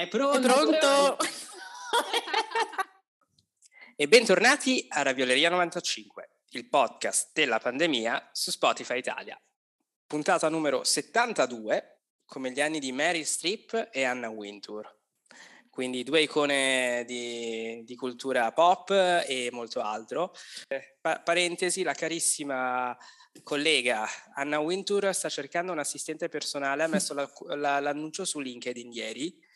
È pronto? È pronto? e bentornati a Ravioleria 95, il podcast della pandemia su Spotify Italia. Puntata numero 72, come gli anni di Mary Streep e Anna Wintour. Quindi due icone di, di cultura pop e molto altro. Pa- parentesi, la carissima collega Anna Wintour sta cercando un assistente personale, ha messo la, la, l'annuncio su LinkedIn ieri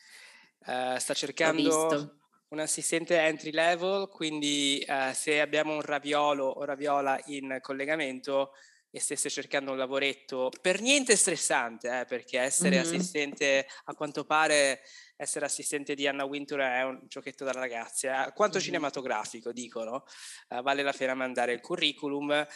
Uh, sta cercando un assistente entry level, quindi uh, se abbiamo un raviolo o raviola in collegamento e stesse cercando un lavoretto per niente stressante, eh, perché essere mm-hmm. assistente, a quanto pare, essere assistente di Anna Wintour è un giochetto da ragazzi, eh. quanto mm-hmm. cinematografico dicono, uh, vale la pena mandare il curriculum,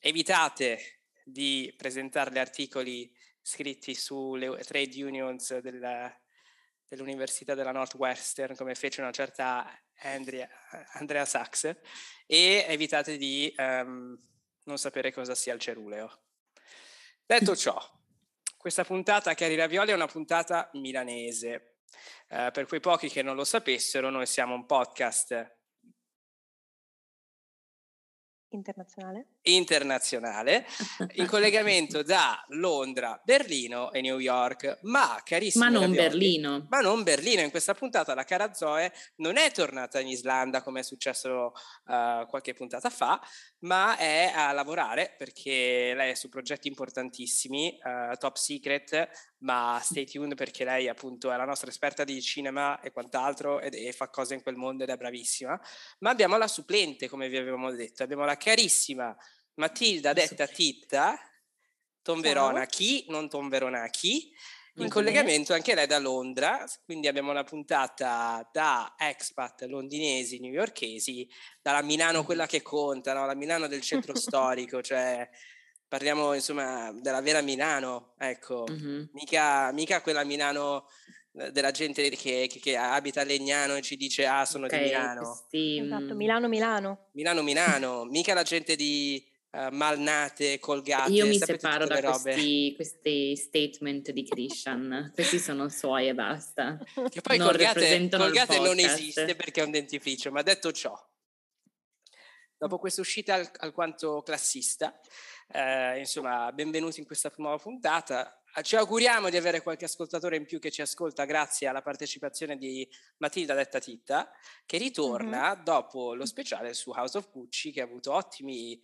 evitate di presentare gli articoli scritti sulle trade unions della, dell'Università della Northwestern, come fece una certa Andrea, Andrea Sachs, e evitate di um, non sapere cosa sia il ceruleo. Detto ciò, questa puntata Cari Ravioli è una puntata milanese. Uh, per quei pochi che non lo sapessero, noi siamo un podcast Internazionale. Internazionale, in collegamento da Londra, Berlino e New York. Ma carissimo. Ma non Ravioli, Berlino. Ma non Berlino. In questa puntata la cara Zoe non è tornata in Islanda come è successo uh, qualche puntata fa, ma è a lavorare perché lei è su progetti importantissimi, uh, top secret, ma stay tuned perché lei appunto è la nostra esperta di cinema e quant'altro ed, e fa cose in quel mondo ed è bravissima. Ma abbiamo la supplente, come vi avevamo detto, abbiamo la carissima Matilda detta Titta, Tom Verona chi, non Tom Verona chi, in collegamento anche lei da Londra, quindi abbiamo una puntata da expat londinesi, newyorkesi, dalla Milano quella che conta, no? la Milano del centro storico, cioè parliamo insomma della vera Milano, ecco, mm-hmm. mica, mica, quella Milano eh, della gente che, che, che, abita a Legnano e ci dice ah sono okay, di Milano. Sì. Esatto, Milano Milano. Milano Milano, mica la gente di uh, malnate, colgate. Io mi separo da questi, questi, statement di Christian, questi sono suoi e basta. Che poi non colgate, colgate non esiste perché è un dentifricio, ma detto ciò, dopo questa uscita al, alquanto classista, eh, insomma, benvenuti in questa nuova puntata. Ci auguriamo di avere qualche ascoltatore in più che ci ascolta grazie alla partecipazione di Matilda Detta Titta, che ritorna mm-hmm. dopo lo speciale su House of Gucci, che ha avuto ottimi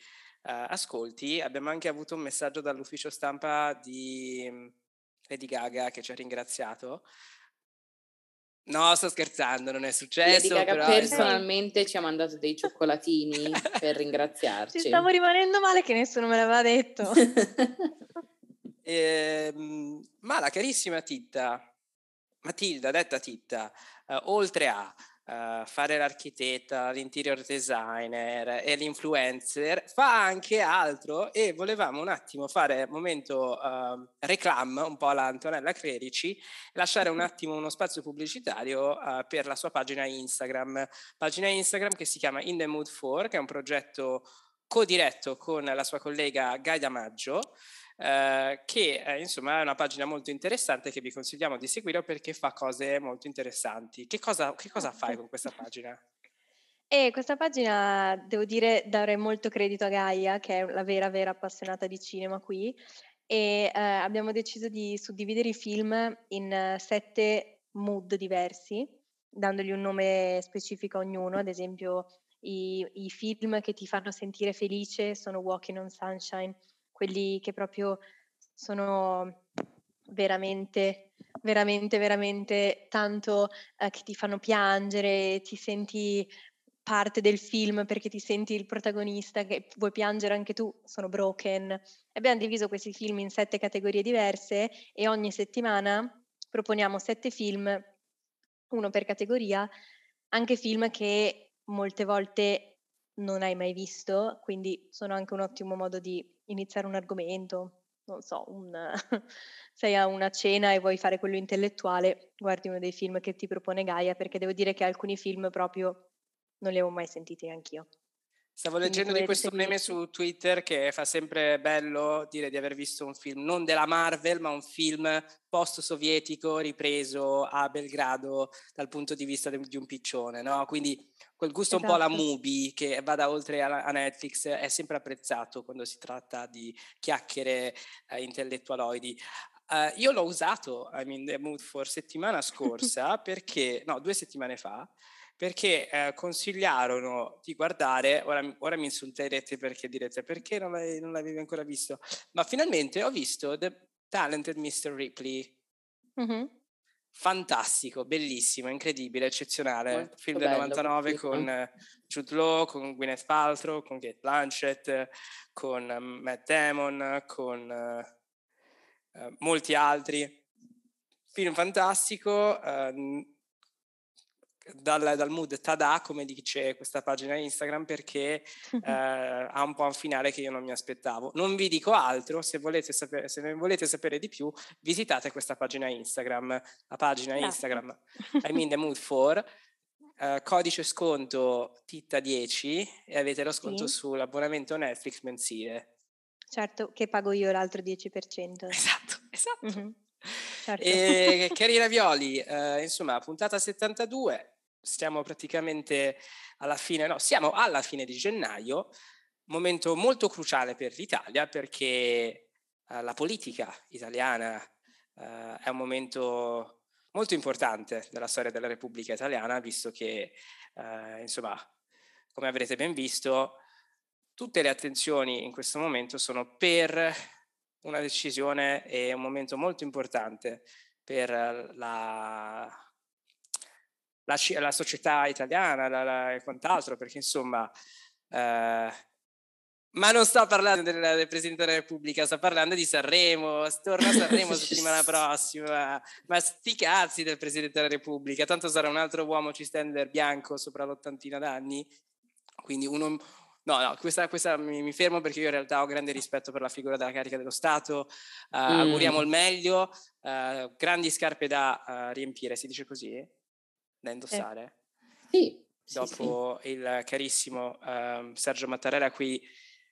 ascolti, abbiamo anche avuto un messaggio dall'ufficio stampa di mm, Lady Gaga che ci ha ringraziato. No, sto scherzando, non è successo. Lady Gaga però... personalmente ci ha mandato dei cioccolatini per ringraziarci. Ci stavo rimanendo male che nessuno me l'aveva detto. eh, ma la carissima Titta, Matilda, detta Titta, eh, oltre a uh, fare l'architetta, l'interior designer e l'influencer, fa anche altro e volevamo un attimo fare un momento uh, reclam un po' alla Antonella Clerici, lasciare un attimo uno spazio pubblicitario uh, per la sua pagina Instagram, pagina Instagram che si chiama In the Mood for, che è un progetto co-diretto con la sua collega Gaia Maggio, eh, che eh, insomma è una pagina molto interessante che vi consigliamo di seguire perché fa cose molto interessanti. Che cosa, che cosa fai con questa pagina? E questa pagina, devo dire, darei molto credito a Gaia, che è la vera, vera appassionata di cinema qui, e eh, abbiamo deciso di suddividere i film in sette mood diversi, dandogli un nome specifico a ognuno, ad esempio i, i film che ti fanno sentire felice sono Walking on Sunshine, quelli che proprio sono veramente, veramente, veramente tanto eh, che ti fanno piangere, ti senti parte del film perché ti senti il protagonista, che vuoi piangere anche tu, sono broken. Abbiamo diviso questi film in sette categorie diverse e ogni settimana proponiamo sette film, uno per categoria, anche film che molte volte non hai mai visto, quindi sono anche un ottimo modo di iniziare un argomento. Non so, un, sei a una cena e vuoi fare quello intellettuale, guardi uno dei film che ti propone Gaia, perché devo dire che alcuni film proprio non li avevo mai sentiti neanch'io. Stavo leggendo di questo meme su Twitter che fa sempre bello dire di aver visto un film non della Marvel, ma un film post-sovietico ripreso a Belgrado dal punto di vista di un piccione, no? Quindi quel gusto esatto. un po' alla esatto. movie che vada oltre a, Netflix è sempre apprezzato quando si tratta di chiacchiere uh, intellettualoidi. Uh, io l'ho usato, I mean, The Mood for settimana scorsa perché, no, due settimane fa, perché eh, consigliarono di guardare, ora, ora, mi insulterete perché direte perché non, l'hai, non l'avevi ancora visto, ma finalmente ho visto The Talented Mr. Ripley. Mm-hmm. Fantastico, bellissimo, incredibile, eccezionale. Molto Film del 99 con uh, Jude Law, con Gwyneth Paltrow, con Kate Blanchett, con uh, Matt Damon, con uh, molti altri. Film fantastico, uh, dal, dal, mood tada, come dice questa pagina Instagram, perché eh, ha un po' un finale che io non mi aspettavo. Non vi dico altro, se, volete sapere, se ne volete sapere di più, visitate questa pagina Instagram, la pagina. Instagram I'm in the mood for. Uh, codice sconto TITA10 e avete lo sconto sì. sull'abbonamento Netflix mensile. Certo, che pago io l'altro 10%. Esatto, esatto. Mm-hmm. Certo. E cari ravioli, uh, insomma, puntata 72, stiamo praticamente alla fine, no, siamo alla fine di gennaio, momento molto cruciale per l'Italia perché uh, la politica italiana uh, è un momento molto importante nella storia della Repubblica Italiana, visto che, uh, insomma, come avrete ben visto, tutte le attenzioni in questo momento sono per una decisione e un momento molto importante per la la, la società italiana la, la, e quant'altro, perché insomma... Eh, ma non sto parlando del, del, Presidente della Repubblica, sto parlando di Sanremo, torna a Sanremo settimana prossima, ma sti cazzi del Presidente della Repubblica, tanto sarà un altro uomo cisgender bianco sopra l'ottantina d'anni, quindi uno... No, no, questa, questa mi, mi, fermo perché io in realtà ho grande rispetto per la figura della carica dello Stato, uh, mm. auguriamo il meglio, uh, grandi scarpe da uh, riempire, si dice così? Da indossare? Eh, sì. Dopo sì, sì. il carissimo uh, Sergio Mattarella, a cui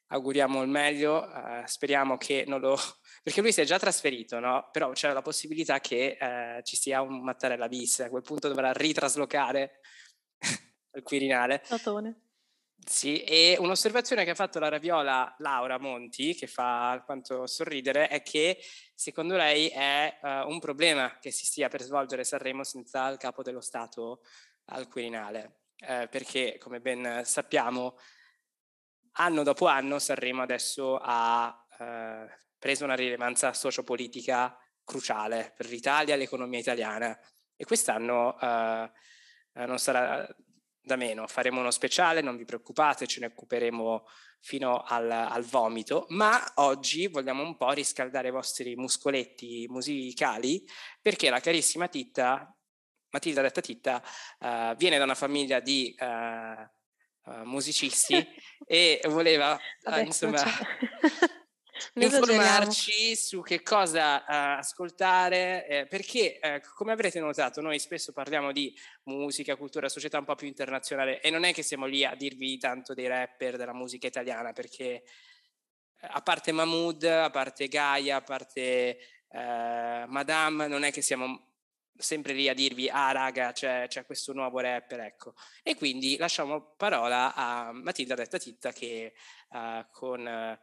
auguriamo il meglio, uh, speriamo che non lo... perché lui si è già trasferito, no? Però c'è la possibilità che uh, ci sia un Mattarella bis, a quel punto dovrà ritraslocare al Quirinale. Tatone. Sì, e un'osservazione che ha fatto la raviola Laura Monti, che fa alquanto sorridere, è che secondo lei è uh, un problema che si stia per svolgere Sanremo senza il capo dello Stato al Quirinale, eh, perché come ben sappiamo, anno dopo anno Sanremo adesso ha uh, preso una rilevanza sociopolitica cruciale per l'Italia e l'economia italiana. E quest'anno uh, non sarà da meno. Faremo uno speciale, non vi preoccupate, ce ne occuperemo fino al, al, vomito, ma oggi vogliamo un po' riscaldare i vostri muscoletti musicali perché la carissima Titta, Matilda detta Titta, uh, viene da una famiglia di uh, musicisti e voleva Vabbè, insomma informarci su che cosa uh, ascoltare, eh, perché eh, come avrete notato noi spesso parliamo di musica, cultura, società un po' più internazionale e non è che siamo lì a dirvi tanto dei rapper della musica italiana perché eh, a parte Mahmood, a parte Gaia, a parte uh, Madame, non è che siamo sempre lì a dirvi ah raga c'è, c'è, questo nuovo rapper ecco. E quindi lasciamo parola a Matilda detta Titta che uh, con eh,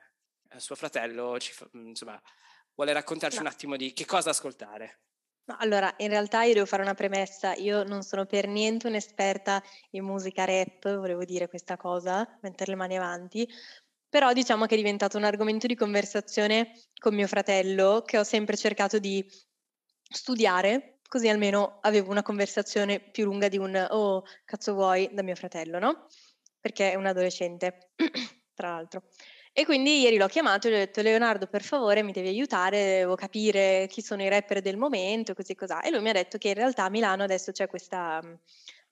suo fratello ci fa, mhmm, insomma, vuole raccontarci no. un attimo di che cosa ascoltare. No, allora, in realtà io devo fare una premessa, io non sono per niente un'esperta in musica rap, volevo dire questa cosa, mettere le mani avanti, però diciamo che è diventato un argomento di conversazione con mio fratello che ho sempre cercato di studiare, così almeno avevo una conversazione più lunga di un oh, cazzo vuoi da mio fratello, no? Perché è un adolescente, tra l'altro. E quindi ieri l'ho chiamato e gli ho detto Leonardo per favore mi devi aiutare, devo capire chi sono i rapper del momento, così cos'ha. E lui mi ha detto che in realtà a Milano adesso c'è questa um,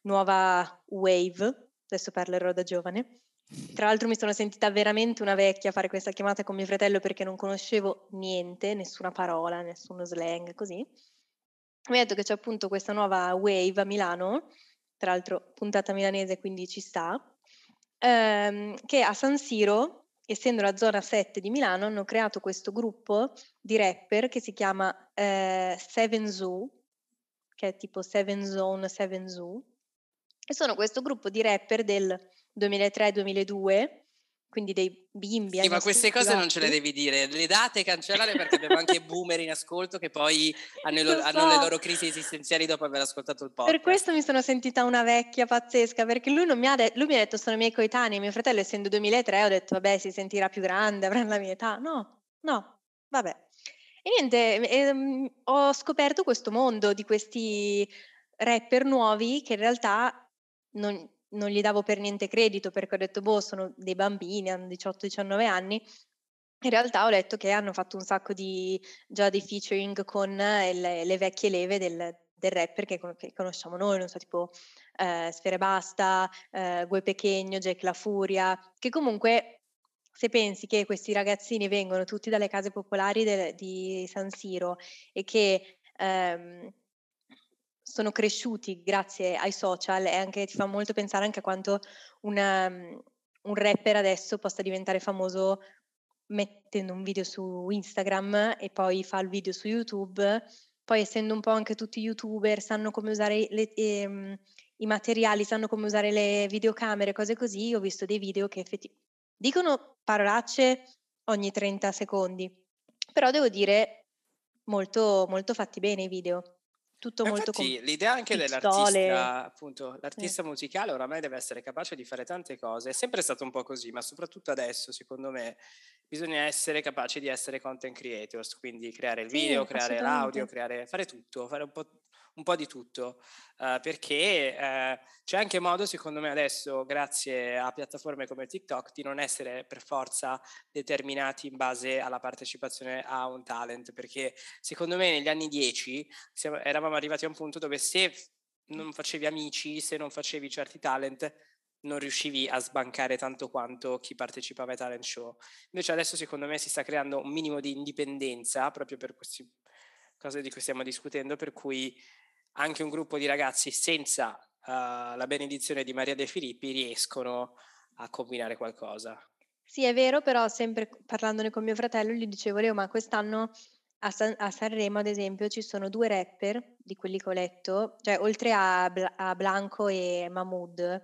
nuova wave, adesso parlerò da giovane. Tra l'altro mi sono sentita veramente una vecchia a fare questa chiamata con mio fratello perché non conoscevo niente, nessuna parola, nessuno slang, così. Mi ha detto che c'è appunto questa nuova wave a Milano, tra l'altro puntata milanese quindi ci sta, ehm, che a San Siro, essendo la zona 7 di Milano, hanno creato questo gruppo di rapper che si chiama eh, Seven Zoo, che è tipo Seven Zone, Seven Zoo, e sono questo gruppo di rapper del 2003-2002 quindi dei bimbi. Sì, ma queste cose non ce le devi dire, le date cancellare perché abbiamo anche boomer in ascolto che poi hanno, lo, so. hanno, le loro crisi esistenziali dopo aver ascoltato il podcast. Per questo mi sono sentita una vecchia pazzesca, perché lui, mi ha, de- lui mi ha detto sono miei coetanei, mio fratello essendo 2003 ho detto vabbè si sentirà più grande, avrà la mia età. No, no, vabbè. E niente, ehm, ho scoperto questo mondo di questi rapper nuovi che in realtà non, non gli davo per niente credito perché ho detto, boh, sono dei bambini, hanno 18-19 anni. In realtà ho letto che hanno fatto un sacco di, già di featuring con le, le vecchie leve del, del rapper che, che, conosciamo noi, non so, tipo eh, Sfere Basta, eh, Gue Pechegno, Jack La Furia, che comunque se pensi che questi ragazzini vengono tutti dalle case popolari de, di San Siro e che ehm, sono cresciuti grazie ai social e anche ti fa molto pensare anche a quanto una, mhmm, un rapper adesso possa diventare famoso mettendo un video su Instagram e poi fa il video su YouTube. Poi essendo un po' anche tutti youtuber, sanno come usare le, ehm, i materiali, sanno come usare le videocamere, cose così. Ho visto dei video che effettivamente dicono parolacce ogni 30 secondi, però devo dire molto, molto fatti bene i video tutto Ma molto infatti, l'idea anche dell'artista, appunto, l'artista sì. musicale oramai deve essere capace di fare tante cose. È sempre stato un po' così, ma soprattutto adesso, secondo me, bisogna essere capaci di essere content creators, quindi creare il video, sì, creare l'audio, creare, fare tutto, fare un po' un po' di tutto, uh, perché uh, c'è anche modo, secondo me adesso, grazie a piattaforme come TikTok, di non essere per forza determinati in base alla partecipazione a un talent, perché secondo me negli anni 10 siamo, eravamo arrivati a un punto dove se non facevi amici, se non facevi certi talent, non riuscivi a sbancare tanto quanto chi partecipava ai talent show. Invece adesso secondo me si sta creando un minimo di indipendenza proprio per queste cose di cui stiamo discutendo, per cui anche un gruppo di ragazzi senza uh, la benedizione di Maria De Filippi riescono a combinare qualcosa. Sì, è vero, però sempre parlandone con mio fratello gli dicevo, Leo, ma quest'anno a, San- a Sanremo, ad esempio, ci sono due rapper di quelli che ho letto, cioè oltre a, Bla- a Blanco e Mahmood,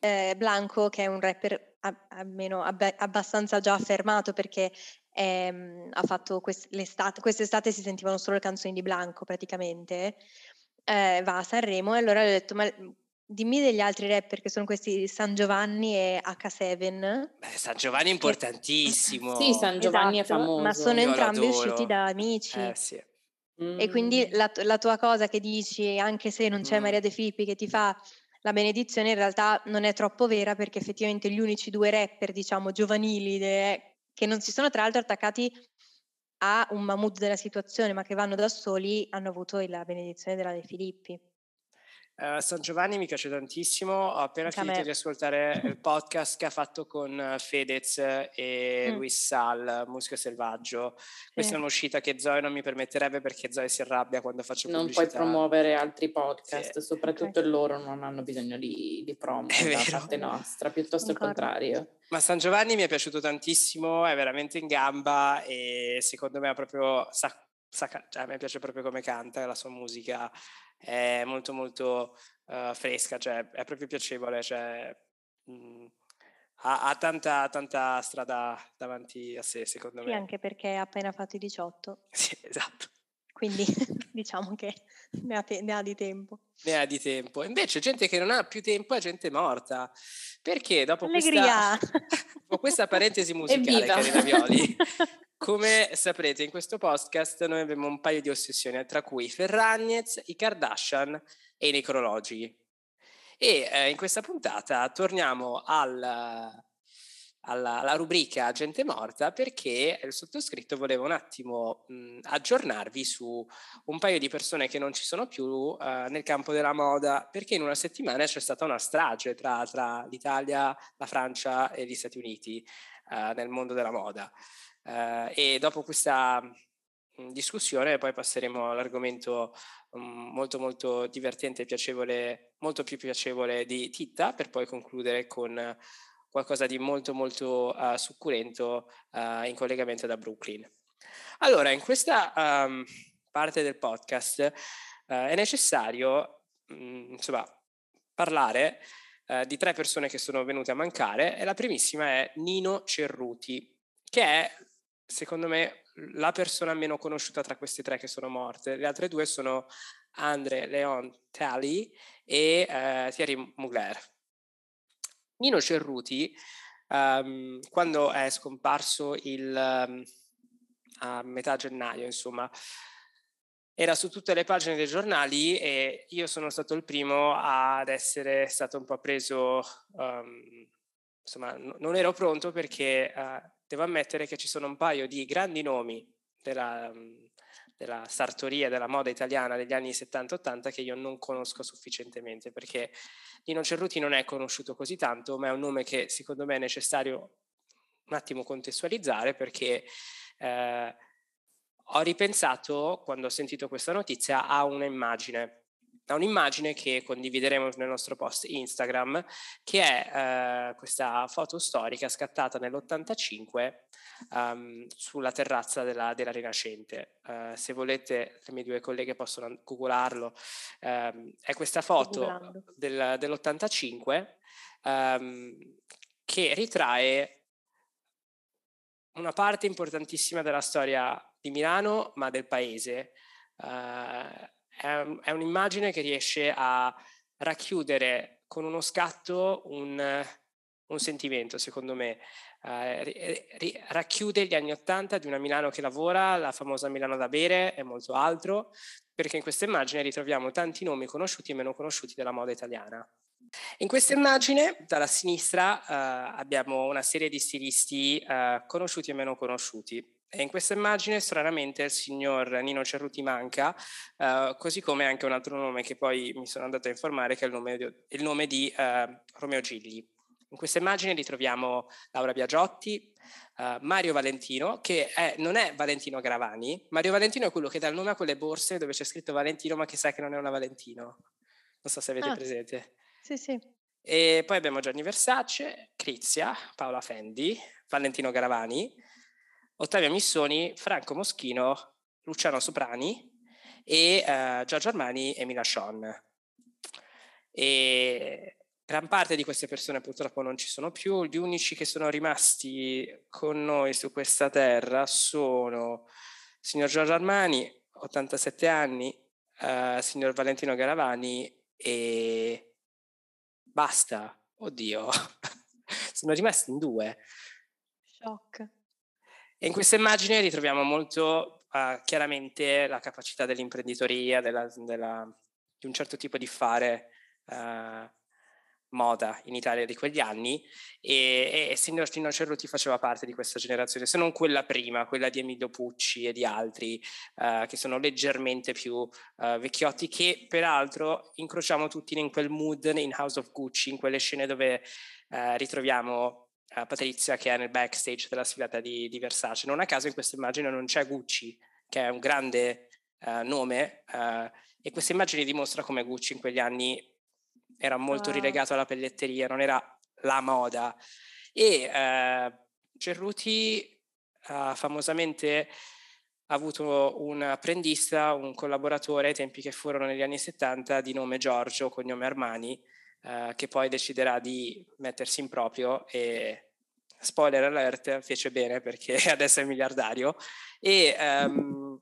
eh, Blanco che è un rapper almeno ab- abbastanza già affermato perché ehm, ha fatto quest- l'estate, quest'estate si sentivano solo le canzoni di Blanco praticamente, eh, va a Sanremo e allora gli ho detto ma mhmm, dimmi degli altri rapper che sono questi San Giovanni e H7. Beh, San Giovanni è importantissimo. sì, San Giovanni esatto, è famoso. Ma sono Io entrambi l'adoro. usciti da amici. Eh, sì. E quindi la, la, tua cosa che dici, anche se non c'è mm. Maria De Filippi che ti fa la benedizione, in realtà non è troppo vera perché effettivamente gli unici due rapper, diciamo, giovanili de, che non si sono tra l'altro attaccati a un Mahmood della situazione, ma che vanno da soli, hanno avuto la benedizione della De Filippi. Uh, San Giovanni mi piace tantissimo, ho appena Anche finito di ascoltare il podcast che ha fatto con Fedez e mm. Luis Sal, Musica Selvaggio. Questa sì. è un'uscita che Zoe non mi permetterebbe perché Zoe si arrabbia quando faccio non pubblicità. Non puoi promuovere altri podcast, sì. soprattutto okay. loro non hanno bisogno di, di promo da parte nostra, piuttosto il contrario. Ma San Giovanni mi è piaciuto tantissimo, è veramente in gamba e secondo me ha proprio... Sa, sa, cioè, a me piace proprio come canta, la sua musica è molto molto uh, fresca, cioè è proprio piacevole, cioè, mh, mm, ha, ha tanta, tanta, strada davanti a sé, secondo sì, me. anche perché ha appena fatto i 18. Sì, esatto. Quindi diciamo che ne ha, te- ne ha, di tempo. Ne ha di tempo. Invece gente che non ha più tempo è gente morta. Perché dopo Allegria. questa, dopo questa parentesi musicale, cari Ravioli, Come saprete, in questo podcast noi abbiamo un paio di ossessioni, tra cui Ferragnez, i Kardashian e i necrologi. E eh, in questa puntata torniamo al, alla, alla, rubrica Gente Morta perché il sottoscritto voleva un attimo mh, aggiornarvi su un paio di persone che non ci sono più uh, nel campo della moda perché in una settimana c'è stata una strage tra, tra l'Italia, la Francia e gli Stati Uniti uh, nel mondo della moda. Eh, e dopo questa mhmm, discussione poi passeremo all'argomento um, molto molto divertente e piacevole, molto più piacevole di Titta per poi concludere con qualcosa di molto molto uh, succulento uh, in collegamento da Brooklyn. Allora, in questa um, parte del podcast uh, è necessario mh, mm, insomma, parlare di tre persone che sono venute a mancare e la primissima è Nino Cerruti, che è secondo me la persona meno conosciuta tra queste tre che sono morte. Le altre due sono Andre Leon Talley e Thierry Mugler. Nino Cerruti, um, quando è scomparso il, um, a metà gennaio, insomma, era su tutte le pagine dei giornali e io sono stato il primo ad essere stato un po' preso, um, insomma, n- non ero pronto perché uh, devo ammettere che ci sono un paio di grandi nomi della, della sartoria della moda italiana degli anni 70-80 che io non conosco sufficientemente perché Nino Cerruti non è conosciuto così tanto, ma è un nome che secondo me è necessario un attimo contestualizzare perché eh, ho ripensato quando ho sentito questa notizia a un'immagine a un'immagine che condivideremo nel nostro post Instagram, che è eh, questa foto storica scattata nell'85 um, sulla terrazza della, della Rinascente. Uh, se volete, le mie due colleghe possono googlarlo. Um, è questa foto del, dell'85 um, che ritrae una parte importantissima della storia di Milano, ma del paese. Uh, è, un'immagine che riesce a racchiudere con uno scatto un, un sentimento, secondo me eh, ri- racchiude gli anni Ottanta di una Milano che lavora, la famosa Milano da bere e molto altro, perché in questa immagine ritroviamo tanti nomi conosciuti e meno conosciuti della moda italiana. In questa immagine, dalla sinistra, eh, abbiamo una serie di stilisti eh, conosciuti e meno conosciuti. E in questa immagine, stranamente, il signor Nino Cerruti manca, eh, così come anche un altro nome che poi mi sono andato a informare, che è il nome di, il nome di eh, Romeo Gigli. In questa immagine ritroviamo Laura Biagiotti, uh, Mario Valentino, che è, non è Valentino Gravani. Mario Valentino è quello che dà il nome a quelle borse dove c'è scritto Valentino, ma che sa che non è una Valentino. Non so se avete ah, presente. Sì, sì. E poi abbiamo Gianni Versace, Crizia, Paola Fendi, Valentino Gravani, Ottavio Missoni, Franco Moschino, Luciano Soprani e uh, Giorgio Armani e Mila Sean. E Gran parte di queste persone purtroppo non ci sono più, gli unici che sono rimasti con noi su questa terra sono signor Giorgio Armani, 87 anni, uh, signor Valentino Garavani e basta, oddio, sono rimasti in due. Shock. E in questa immagine ritroviamo molto uh, chiaramente la capacità dell'imprenditoria, della, della, di un certo tipo di fare uh, moda in Italia di quegli anni. E, e Signor Tino Cerruti faceva parte di questa generazione, se non quella prima, quella di Emilio Pucci e di altri uh, che sono leggermente più uh, vecchiotti che peraltro incrociamo tutti in quel mood in House of Gucci, in quelle scene dove uh, ritroviamo Patrizia che è nel backstage della sfilata di, di, Versace. Non a caso in questa immagine non c'è Gucci, che è un grande nome e questa immagine dimostra come Gucci in quegli anni era molto ah. rilegato alla pelletteria, non era la moda. E eh, Cerruti eh, famosamente ha avuto un apprendista, un collaboratore ai tempi che furono negli anni 70 di nome Giorgio, cognome Armani, eh, che poi deciderà di mettersi in proprio e spoiler alert, fece bene perché adesso è miliardario. E um,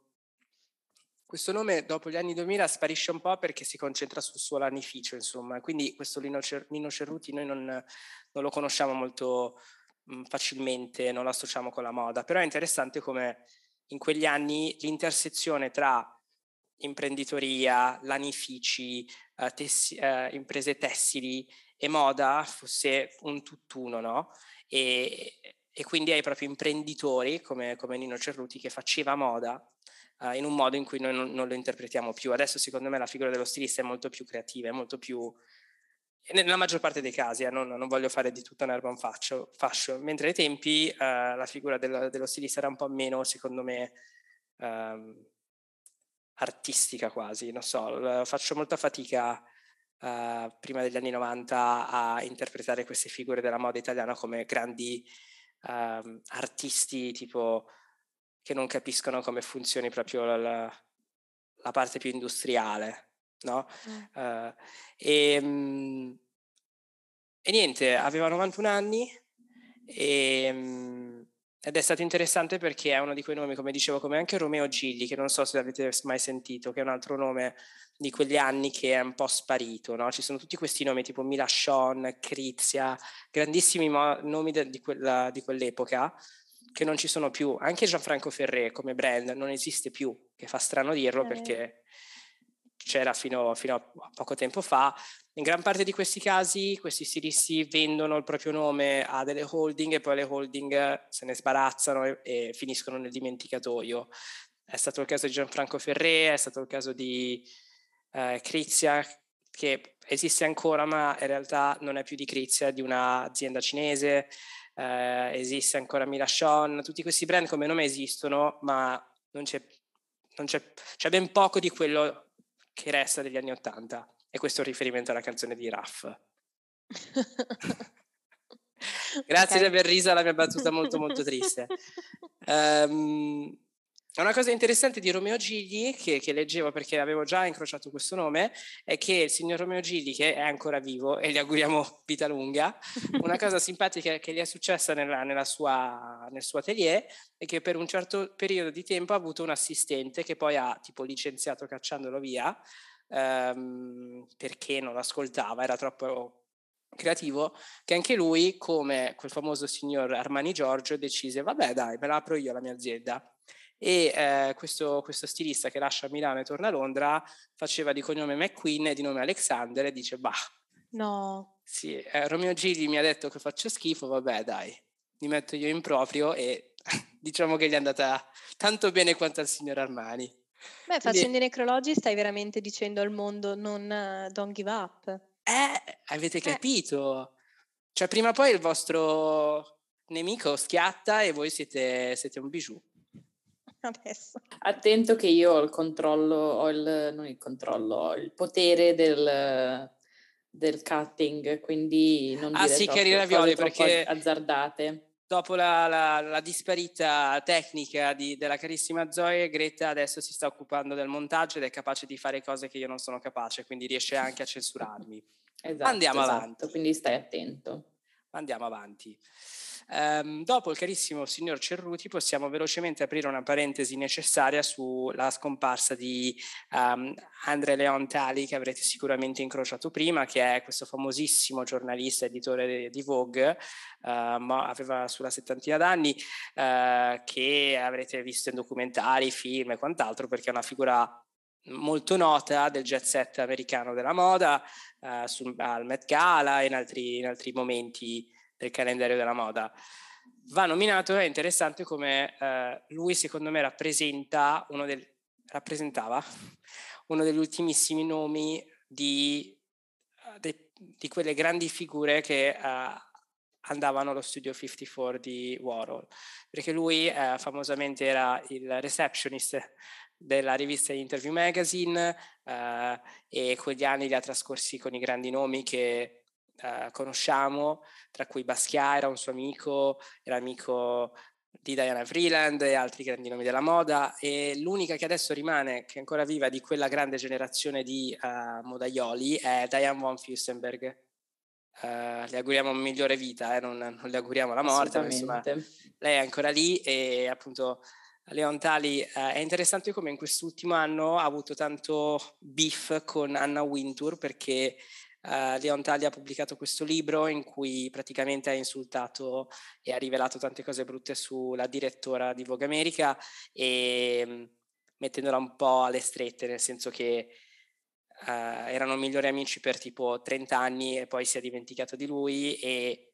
questo nome dopo gli anni 2000 sparisce un po' perché si concentra sul suo lanificio, insomma, quindi questo Nino, Cer- Nino Cerruti noi non, non, lo conosciamo molto mm, facilmente, non lo associamo con la moda, però è interessante come in quegli anni l'intersezione tra imprenditoria, lanifici, uh, tessi- uh, imprese tessili e moda fosse un tutt'uno, no? E, e quindi hai proprio imprenditori come, come Nino Cerruti che faceva moda uh, in un modo in cui noi non, non, lo interpretiamo più. Adesso secondo me la figura dello stilista è molto più creativa, è molto più... Nella maggior parte dei casi, eh, non, non, voglio fare di tutta un'erba un fascio, fascio, mentre ai tempi uh, la figura del, dello stilista era un po' meno, secondo me, um, artistica quasi, non so, faccio molta fatica uh, prima degli anni 90 a interpretare queste figure della moda italiana come grandi uh, artisti tipo che non capiscono come funzioni proprio la, la parte più industriale, no? Mm. Uh, e, um, e, niente, aveva 91 anni e, um, ed è stato interessante perché è uno di quei nomi, come dicevo, come anche Romeo Gilli, che non so se avete mai sentito, che è un altro nome di quegli anni che è un po' sparito, no? Ci sono tutti questi nomi tipo Milashon, Crizia, grandissimi mo- nomi de- di, quella, di quell'epoca, che non ci sono più. Anche Gianfranco Ferré come brand non esiste più, che fa strano dirlo eh. perché c'era fino, fino, a poco tempo fa. In gran parte di questi casi questi stilisti vendono il proprio nome a delle holding e poi le holding se ne sbarazzano e, e finiscono nel dimenticatoio. È stato il caso di Gianfranco Ferré, è stato il caso di eh, Crizia, che esiste ancora ma in realtà non è più di Crizia, è di un'azienda cinese eh, esiste ancora Milashon, tutti questi brand come nome esistono, ma non c'è, non c'è, c'è ben poco di quello che resta degli anni Ottanta. E questo è un riferimento alla canzone di Raff. Grazie okay. di aver riso alla mia battuta molto molto triste. Um, una cosa interessante di Romeo Gigli, che, che, leggevo perché avevo già incrociato questo nome, è che il signor Romeo Gigli, che è ancora vivo e gli auguriamo vita lunga, una cosa simpatica che gli è successa nella, nella sua, nel suo atelier è che per un certo periodo di tempo ha avuto un assistente che poi ha tipo licenziato cacciandolo via ehm, perché non ascoltava, era troppo creativo, che anche lui, come quel famoso signor Armani Giorgio, decise, vabbè dai, me la apro io la mia azienda e eh, questo, questo, stilista che lascia Milano e torna a Londra faceva di cognome McQueen e di nome Alexander e dice bah no. Sì, eh, Romeo Gigli mi ha detto che faccio schifo vabbè dai mi metto io in proprio e diciamo che gli è andata tanto bene quanto al signor Armani. Beh facendo i necrologi stai veramente dicendo al mondo non uh, don't give up. Eh avete eh. capito? Cioè prima o poi il vostro nemico schiatta e voi siete, siete un bijou adesso. Attento che io ho il controllo, ho il, non il controllo, ho il potere del, del cutting, quindi non ah, sì, che ravioli perché azzardate. Dopo la, la, la disparità tecnica di, della carissima Zoe, Greta adesso si sta occupando del montaggio ed è capace di fare cose che io non sono capace, quindi riesce anche a censurarmi. esatto, Andiamo esatto, avanti. Quindi stai attento. Andiamo avanti. Um, dopo il carissimo signor Cerruti possiamo velocemente aprire una parentesi necessaria sulla scomparsa di um, Andre Leon Tali che avrete sicuramente incrociato prima, che è questo famosissimo giornalista editore di Vogue, uh, aveva sulla settantina d'anni, uh, che avrete visto in documentari, film e quant'altro, perché è una figura molto nota del jet set americano della moda, uh, sul, al Met Gala e in altri, in altri momenti del calendario della moda. Va nominato, è interessante come eh, lui secondo me rappresenta uno del, rappresentava uno degli ultimissimi nomi di, de, di quelle grandi figure che uh, andavano allo studio 54 di Warhol, perché lui uh, famosamente era il receptionist della rivista Interview Magazine uh, e quegli anni li ha trascorsi con i grandi nomi che uh, conosciamo, tra cui Basquiat era un suo amico, era amico di Diana Freeland e altri grandi nomi della moda e l'unica che adesso rimane, che è ancora viva di quella grande generazione di uh, modaioli è Diane von Fürstenberg. Uh, le auguriamo migliore vita, eh? non, non, le auguriamo la morte, ma insomma lei è ancora lì e appunto Leon Tali uh, è interessante come in quest'ultimo anno ha avuto tanto beef con Anna Wintour perché Uh, Leon Taglia ha pubblicato questo libro in cui praticamente ha insultato e ha rivelato tante cose brutte sulla direttora di Vogue America e mm, mettendola un po' alle strette, nel senso che uh, erano migliori amici per tipo 30 anni e poi si è dimenticato di lui e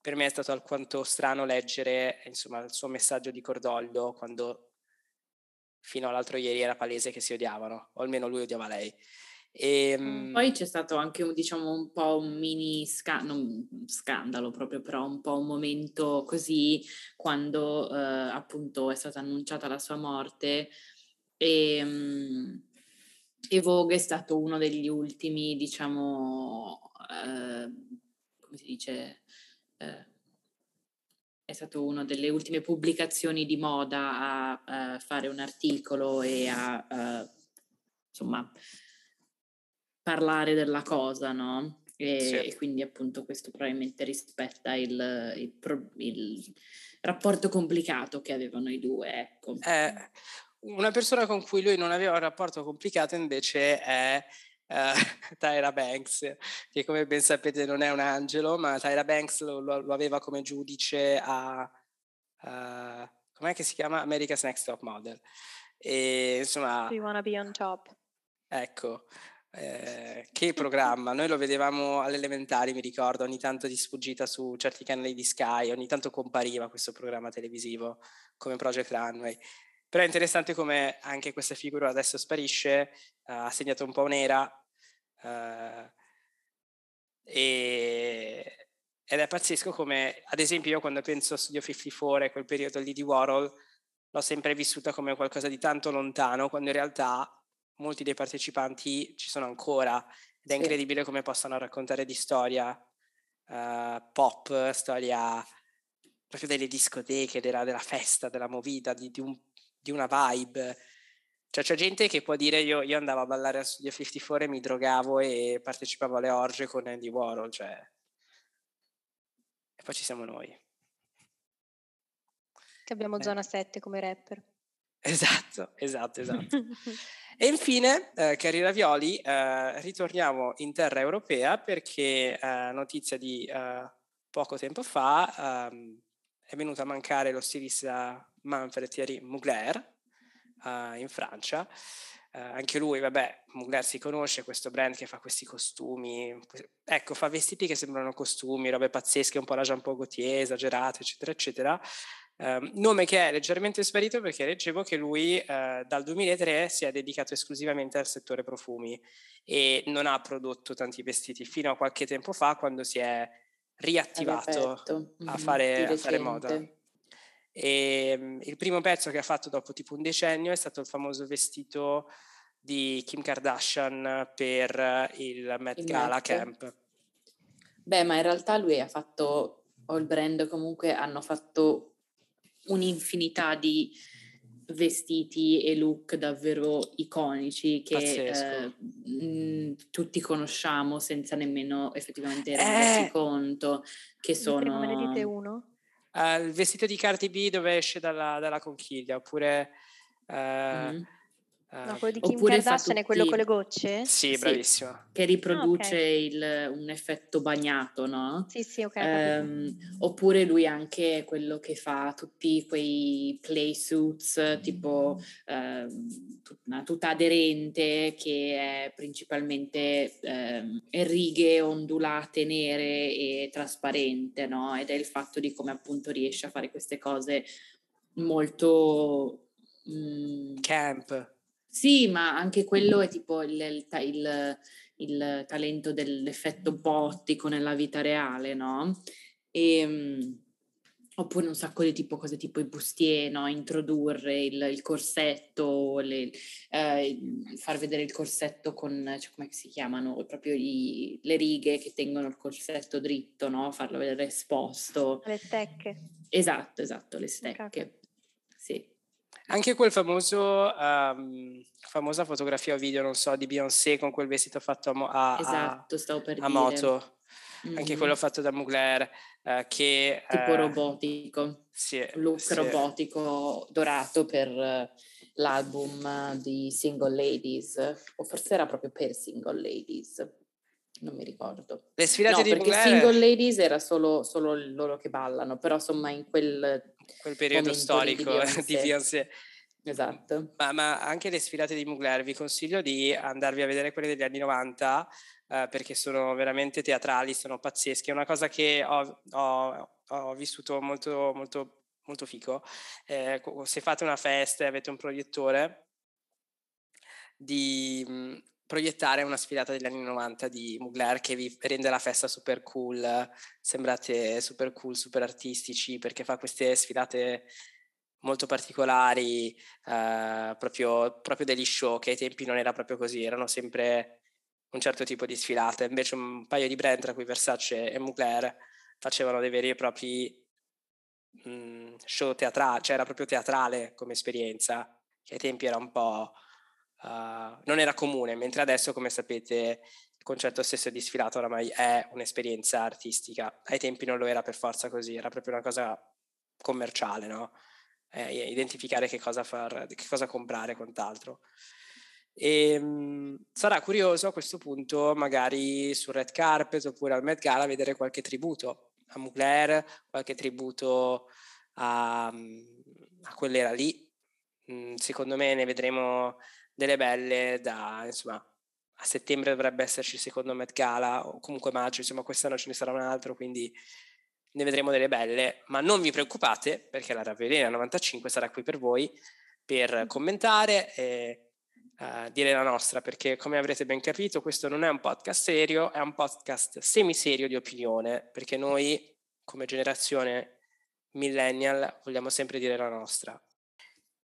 per me è stato alquanto strano leggere insomma, il suo messaggio di cordoglio quando fino all'altro ieri era palese che si odiavano, o almeno lui odiava lei. E, ehm Poi c'è stato anche un, diciamo, un po' un mini sca- non scandalo proprio, però un po' un momento così quando eh, appunto è stata annunciata la sua morte e, um, e Vogue è stato uno degli ultimi, diciamo, eh, come si dice, eh, è stato una delle ultime pubblicazioni di moda a, a fare un articolo e a, a, insomma, parlare della cosa, no? E, sì. e, quindi appunto questo probabilmente rispetta il, il, il, rapporto complicato che avevano i due, ecco. Eh, una persona con cui lui non aveva un rapporto complicato invece è uh, Tyra Banks, che come ben sapete non è un angelo, ma Tyra Banks lo, lo aveva come giudice a, uh, com'è che si chiama? America's Next Top Model. E insomma... You wanna be on top? Ecco, eh, che programma, noi lo vedevamo all'elementare, mi ricordo, ogni tanto di sfuggita su certi canali di Sky, ogni tanto compariva questo programma televisivo come Project Runway. Però è interessante come anche questa figura adesso sparisce, uh, ha segnato un po' un'era uh, e, ed è pazzesco come, ad esempio, io quando penso a Studio 54 e quel periodo lì di Warhol, l'ho sempre vissuta come qualcosa di tanto lontano, quando in realtà molti dei partecipanti ci sono ancora ed è sì. incredibile come possano raccontare di storia uh, pop, storia proprio delle discoteche, della, della festa, della movida, di, di un di una vibe. Cioè c'è gente che può dire io, io andavo a ballare al Studio 54 e mi drogavo e partecipavo alle orge con Andy Warhol, cioè... E poi ci siamo noi. Che abbiamo eh. zona 7 come rapper. Esatto, esatto, esatto. e infine, eh, cari ravioli, eh, ritorniamo in terra europea perché eh, notizia di eh, poco tempo fa ehm, è venuto a mancare lo stilista Manfred Thierry Mugler uh, in Francia. Uh, anche lui, vabbè, Mugler si conosce, questo brand che fa questi costumi, ecco, fa vestiti che sembrano costumi, robe pazzesche, un po' la Jean Paul Gaultier, esagerate, eccetera, eccetera. Uh, nome che è leggermente sparito perché leggevo che lui uh, dal 2003 si è dedicato esclusivamente al settore profumi e non ha prodotto tanti vestiti fino a qualche tempo fa quando si è riattivato a mm-hmm. fare, a fare moda. E ehm, il primo pezzo che ha fatto dopo tipo un decennio è stato il famoso vestito di Kim Kardashian per il Met Gala Met. Camp. Beh, ma in realtà lui ha fatto, o il brand comunque, hanno fatto un'infinità di vestiti e look davvero iconici che eh, mh, tutti conosciamo senza nemmeno effettivamente rendersi eh. conto che sono... Me ne dite uno? Uh, il vestito di Cardi B dove esce dalla, dalla conchiglia oppure... Uh, mm-hmm No, quello di Kim Oppure Kardashian è quello con le gocce? Sì, sì bravissimo. Che riproduce ah, okay. il, un effetto bagnato, no? Sì, sì, ok. Um, oppure lui anche è quello che fa tutti quei play suits, tipo uh, una tuta aderente che è principalmente uh, righe ondulate, nere e trasparente, no? Ed è il fatto di come appunto riesce a fare queste cose molto... Mm, Camp sì, ma anche quello è tipo il, il, il, il talento dell'effetto bottico nella vita reale, no? E, um, oppure un sacco di tipo cose tipo i bustier, no? introdurre il, il corsetto, le, eh, far vedere il corsetto con, cioè, come si chiamano, proprio i, le righe che tengono il corsetto dritto, no? farlo vedere esposto. Le stecche. Esatto, esatto, le stecche. Anche quel famoso, um, famosa fotografia o video, non so, di Beyoncé con quel vestito fatto a, mo- a, esatto, a, a moto. Mm-hmm. Anche quello fatto da Mugler, uh, che... Tipo uh, robotico. Sì, look sì. robotico dorato per uh, l'album di Single Ladies, o forse era proprio per Single Ladies non mi ricordo. Le sfilate no, di perché Mugler... Single Ladies era solo, solo, loro che ballano, però insomma in quel, quel periodo storico di Beyoncé. Esatto. Ma, ma, anche le sfilate di Mugler vi consiglio di andarvi a vedere quelle degli anni 90 eh, perché sono veramente teatrali, sono pazzesche. È una cosa che ho, ho, ho vissuto molto, molto, molto fico. Eh, se fate una festa e avete un proiettore, di proiettare una sfilata degli anni 90 di Mugler che vi rende la festa super cool, sembrate super cool, super artistici perché fa queste sfilate molto particolari, eh, proprio, proprio degli show che ai tempi non era proprio così, erano sempre un certo tipo di sfilata, invece un paio di brand tra cui Versace e Mugler facevano dei veri e propri mh, mhmm, show teatrali, cioè era proprio teatrale come esperienza, che ai tempi era un po'... Uh, non era comune, mentre adesso, come sapete, il concetto stesso di sfilata oramai è un'esperienza artistica. Ai tempi non lo era per forza così, era proprio una cosa commerciale, no? Eh, identificare che cosa far, che cosa comprare, quant'altro. E, ehm, mh, sarà curioso a questo punto, magari sul red carpet oppure al Met Gala, vedere qualche tributo a Mugler, qualche tributo a, a quell'era lì. Mhmm, secondo me ne vedremo delle belle da, insomma, a settembre dovrebbe esserci il secondo Met Gala, o comunque maggio, insomma quest'anno ce ne sarà un altro, quindi ne vedremo delle belle, ma non vi preoccupate perché la Ravelina 95 sarà qui per voi per commentare e uh, dire la nostra, perché come avrete ben capito questo non è un podcast serio, è un podcast semiserio di opinione, perché noi come generazione millennial vogliamo sempre dire la nostra.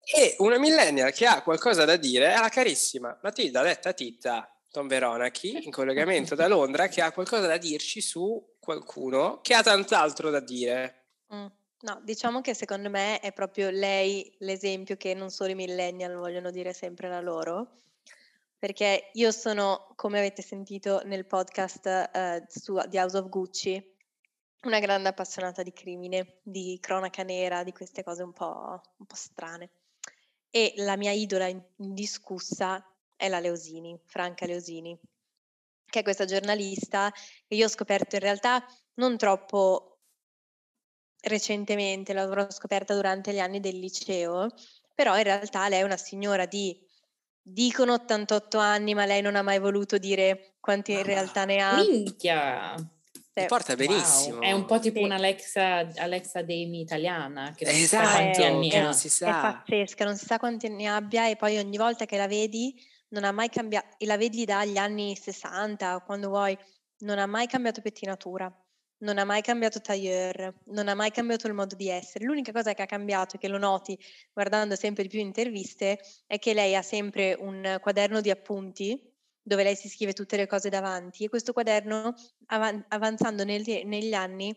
E una millennial che ha qualcosa da dire è la carissima Matilda detta Titta Tom Veronachi in collegamento da Londra che ha qualcosa da dirci su qualcuno che ha tant'altro da dire. Mm. No, diciamo che secondo me è proprio lei l'esempio che non solo i millennial vogliono dire sempre la loro, perché io sono, come avete sentito nel podcast eh, su The House of Gucci, una grande appassionata di crimine, di cronaca nera, di queste cose un po', un po strane. E la mia idola indiscussa è la Leosini, Franca Leosini, che è questa giornalista che io ho scoperto in realtà non troppo recentemente, l'avrò scoperta durante gli anni del liceo, però in realtà lei è una signora di, dicono 88 anni, ma lei non ha mai voluto dire quanti in realtà ne ha. Minchia! Mi porta benissimo. Wow. È un po' tipo sì. un'Alexa Alexa Demi italiana, che non esatto, sa quanti anni ha. Non si sa. È pazzesca, non si sa quanti anni abbia e poi ogni volta che la vedi non ha mai cambiato, e la vedi dagli anni 60 quando vuoi, non ha mai cambiato pettinatura non ha mai cambiato tailleur, non ha mai cambiato il modo di essere. L'unica cosa che ha cambiato, e che lo noti guardando sempre di più interviste, è che lei ha sempre un quaderno di appunti dove lei si scrive tutte le cose davanti e questo quaderno av- avanzando nel, negli anni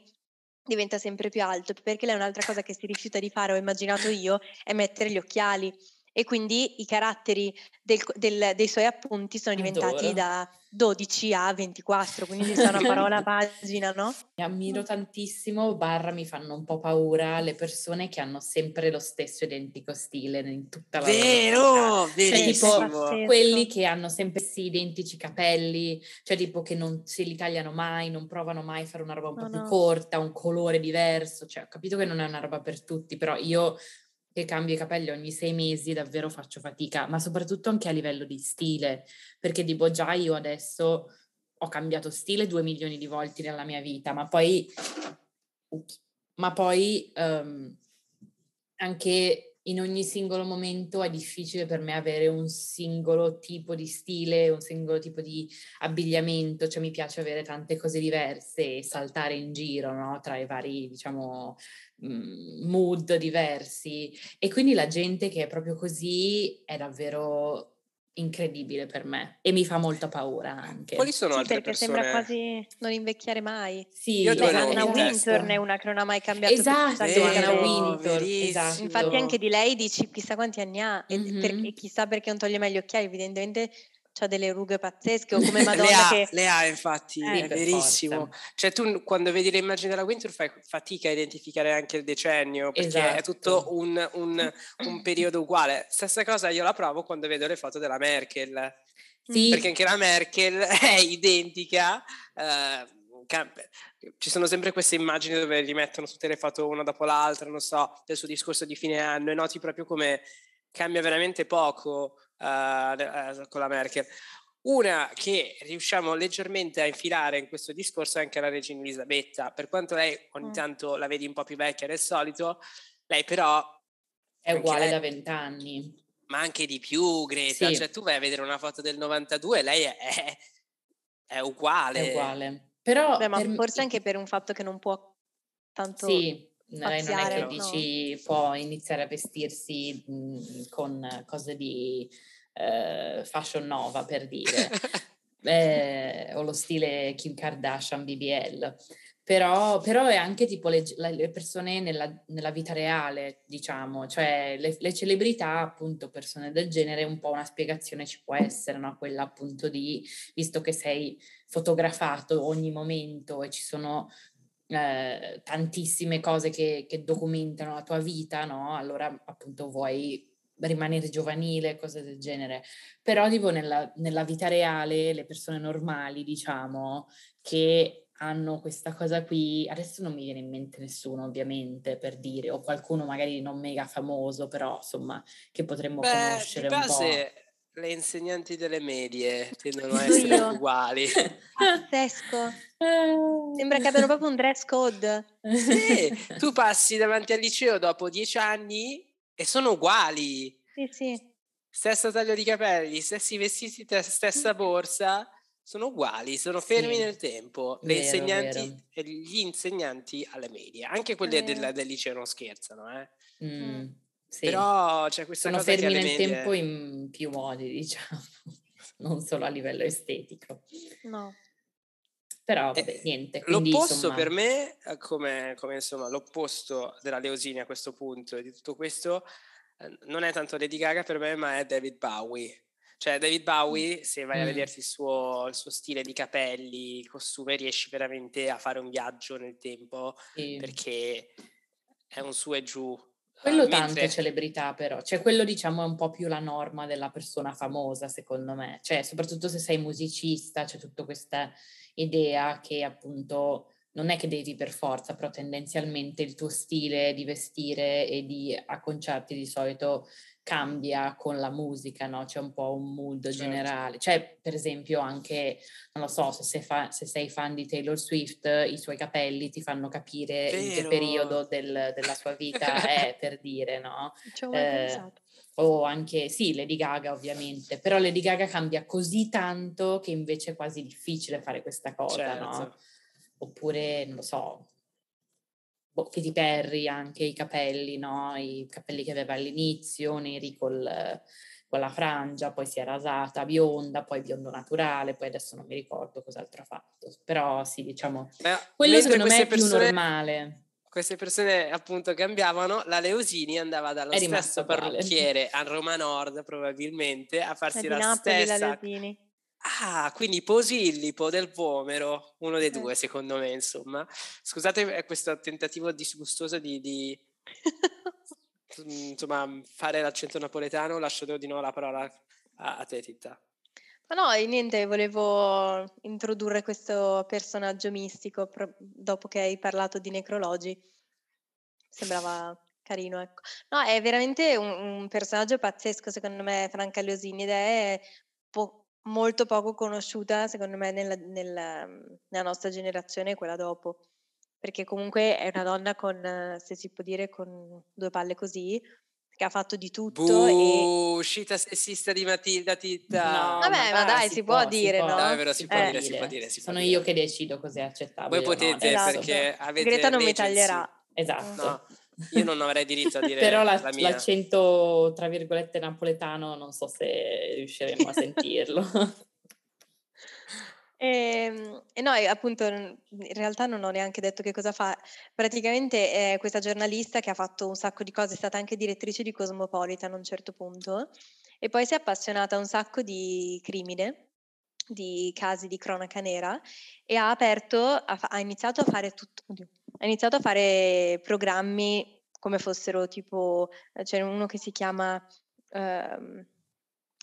diventa sempre più alto perché lei un'altra cosa che si rifiuta di fare, ho immaginato io, è mettere gli occhiali e quindi i caratteri del, del, dei suoi appunti sono diventati Adoro. da 12 a 24, quindi sta una parola a pagina, no? Mi ammiro tantissimo, barra mi fanno un po' paura le persone che hanno sempre lo stesso identico stile in tutta la Vero, loro vita. Cioè, tipo quelli che hanno sempre sì, identici capelli, cioè tipo che non se li tagliano mai, non provano mai a fare una roba un po' no, più no. corta, un colore diverso, cioè ho capito che non è una roba per tutti, però io che cambio i capelli ogni sei mesi, davvero faccio fatica, ma soprattutto anche a livello di stile, perché tipo già io adesso ho cambiato stile due milioni di volte nella mia vita, ma poi, ma poi um, anche in ogni singolo momento è difficile per me avere un singolo tipo di stile, un singolo tipo di abbigliamento, cioè mi piace avere tante cose diverse e saltare in giro no? tra i vari, diciamo, mood diversi e quindi la gente che è proprio così è davvero incredibile per me e mi fa molta paura anche. Quali sono sì, altre perché persone? sembra quasi non invecchiare mai. Sì, Io Beh, Anna Wintour è una che non ha mai cambiato esatto, Anna Wintour, esatto. Infatti anche di lei dici chissà quanti anni ha mm-hmm. e, per, chissà perché non toglie mai gli occhiali, evidentemente ha delle rughe pazzesche o come Madonna le ha, che... Le ha infatti, eh, è verissimo. Cioè tu quando vedi le immagini della Winter fai fatica a identificare anche il decennio perché esatto. è tutto un, un, un, periodo uguale. Stessa cosa io la provo quando vedo le foto della Merkel. Sì. Perché anche la Merkel è identica. Eh, ci sono sempre queste immagini dove rimettono tutte le foto una dopo l'altra, non so, del suo discorso di fine anno e noti proprio come cambia veramente poco uh, con la Merkel. Una che riusciamo leggermente a infilare in questo discorso è anche la regina Elisabetta, per quanto lei ogni mm. tanto la vedi un po' più vecchia del solito, lei però... È uguale lei, da vent'anni. Ma anche di più, Greta. Sì. Cioè tu vai a vedere una foto del 92, lei è, è, è uguale. È uguale. Però Beh, ma per... forse anche per un fatto che non può tanto... Sì lei non è che dici no. può iniziare a vestirsi mh, con cose di uh, fashion nova per dire, eh, o lo stile Kim Kardashian BBL. Però, però, è anche tipo le, le persone nella, nella, vita reale, diciamo, cioè le, le, celebrità, appunto, persone del genere, un po' una spiegazione ci può essere, no? Quella appunto di, visto che sei fotografato ogni momento e ci sono eh, tantissime cose che, che, documentano la tua vita, no? Allora appunto vuoi rimanere giovanile, cose del genere. Però tipo nella, nella vita reale, le persone normali, diciamo, che hanno questa cosa qui, adesso non mi viene in mente nessuno ovviamente per dire, o qualcuno magari non mega famoso, però insomma che potremmo Beh, conoscere un po'. Le insegnanti delle medie tendono a essere io. uguali. Pazzesco. Sembra che abbiano proprio un dress code. Sì, tu passi davanti al liceo dopo dieci anni e sono uguali. Sì, sì. Stesso taglio di capelli, stessi vestiti, stessa borsa sono uguali, sono fermi sì, nel tempo. Le vero, insegnanti gli insegnanti alle medie, anche quelli eh. del, del, liceo non scherzano, eh. Mm, sì. Però c'è questa sono cosa fermi nel medie... tempo in più modi, diciamo, non solo a livello estetico. No. Però vabbè, eh, niente. Quindi, l'opposto insomma... per me, eh, come, come, insomma l'opposto della Leosini a questo punto e di tutto questo, eh, non è tanto Lady Gaga per me, ma è David Bowie cioè, David Bowie, se vai mm. a vedersi il suo, il suo, stile di capelli, costume, riesci veramente a fare un viaggio nel tempo sì. perché è un su e giù. Quello uh, tante mentre... celebrità però, cioè quello diciamo è un po' più la norma della persona famosa secondo me, cioè soprattutto se sei musicista c'è tutta questa idea che appunto non è che devi per forza, però tendenzialmente il tuo stile di vestire e di acconciarti di solito cambia con la musica, no? C'è un po' un mood certo. generale. Cioè, per esempio, anche, non lo so, se sei, fa- se sei, fan di Taylor Swift, i suoi capelli ti fanno capire Vero. in che periodo del, della sua vita è, per dire, no? Eh. O anche, sì, Lady Gaga ovviamente, però Lady Gaga cambia così tanto che invece è quasi difficile fare questa cosa, certo. no? Oppure, non lo so, boh, Katy Perry anche i capelli, no? I capelli che aveva all'inizio, neri col, con la frangia, poi si è rasata bionda, poi biondo naturale, poi adesso non mi ricordo cos'altro ha fatto. Però sì, diciamo, Beh, quello secondo me è persone, più normale. Queste persone appunto cambiavano, la Leosini andava dallo stesso parrucchiere a Roma Nord probabilmente a farsi la Napoli, stessa... La Ah, quindi Posillipo del Vomero, uno dei due secondo me, insomma. Scusate questo tentativo disgustoso di, di insomma, fare l'accento napoletano, lascio di nuovo la parola a, a te, Titta. Ma no, niente, volevo introdurre questo personaggio mistico pro- dopo che hai parlato di necrologi. Sembrava carino, ecco. No, è veramente un, un personaggio pazzesco, secondo me, Franca Leosini, ed è po- molto poco conosciuta, secondo me, nella, nella, nella nostra generazione e quella dopo. Perché comunque è una donna con, se si può dire, con due palle così, che ha fatto di tutto. Buh, e... uscita sessista di Matilda Titta. No, Vabbè, ma, ma dai, si, si può, può, dire, si no? No, è vero, si può, eh, dire, si può dire. Si Sono può io che decido cos'è accettabile. Voi potete, no, perché avete Greta non mi taglierà. Esatto. No. Io non avrei diritto a dire Però la, la l'accento, tra virgolette, napoletano non so se riusciremo a sentirlo. E, ehm, e no, appunto, in realtà non ho neanche detto che cosa fa. Praticamente è questa giornalista che ha fatto un sacco di cose, è stata anche direttrice di Cosmopolitan a un certo punto, e poi si è appassionata a un sacco di crimine, di casi di cronaca nera, e ha aperto, ha, ha iniziato a fare tutto, oddio, ha iniziato a fare programmi come fossero tipo, c'è uno che si chiama ehm,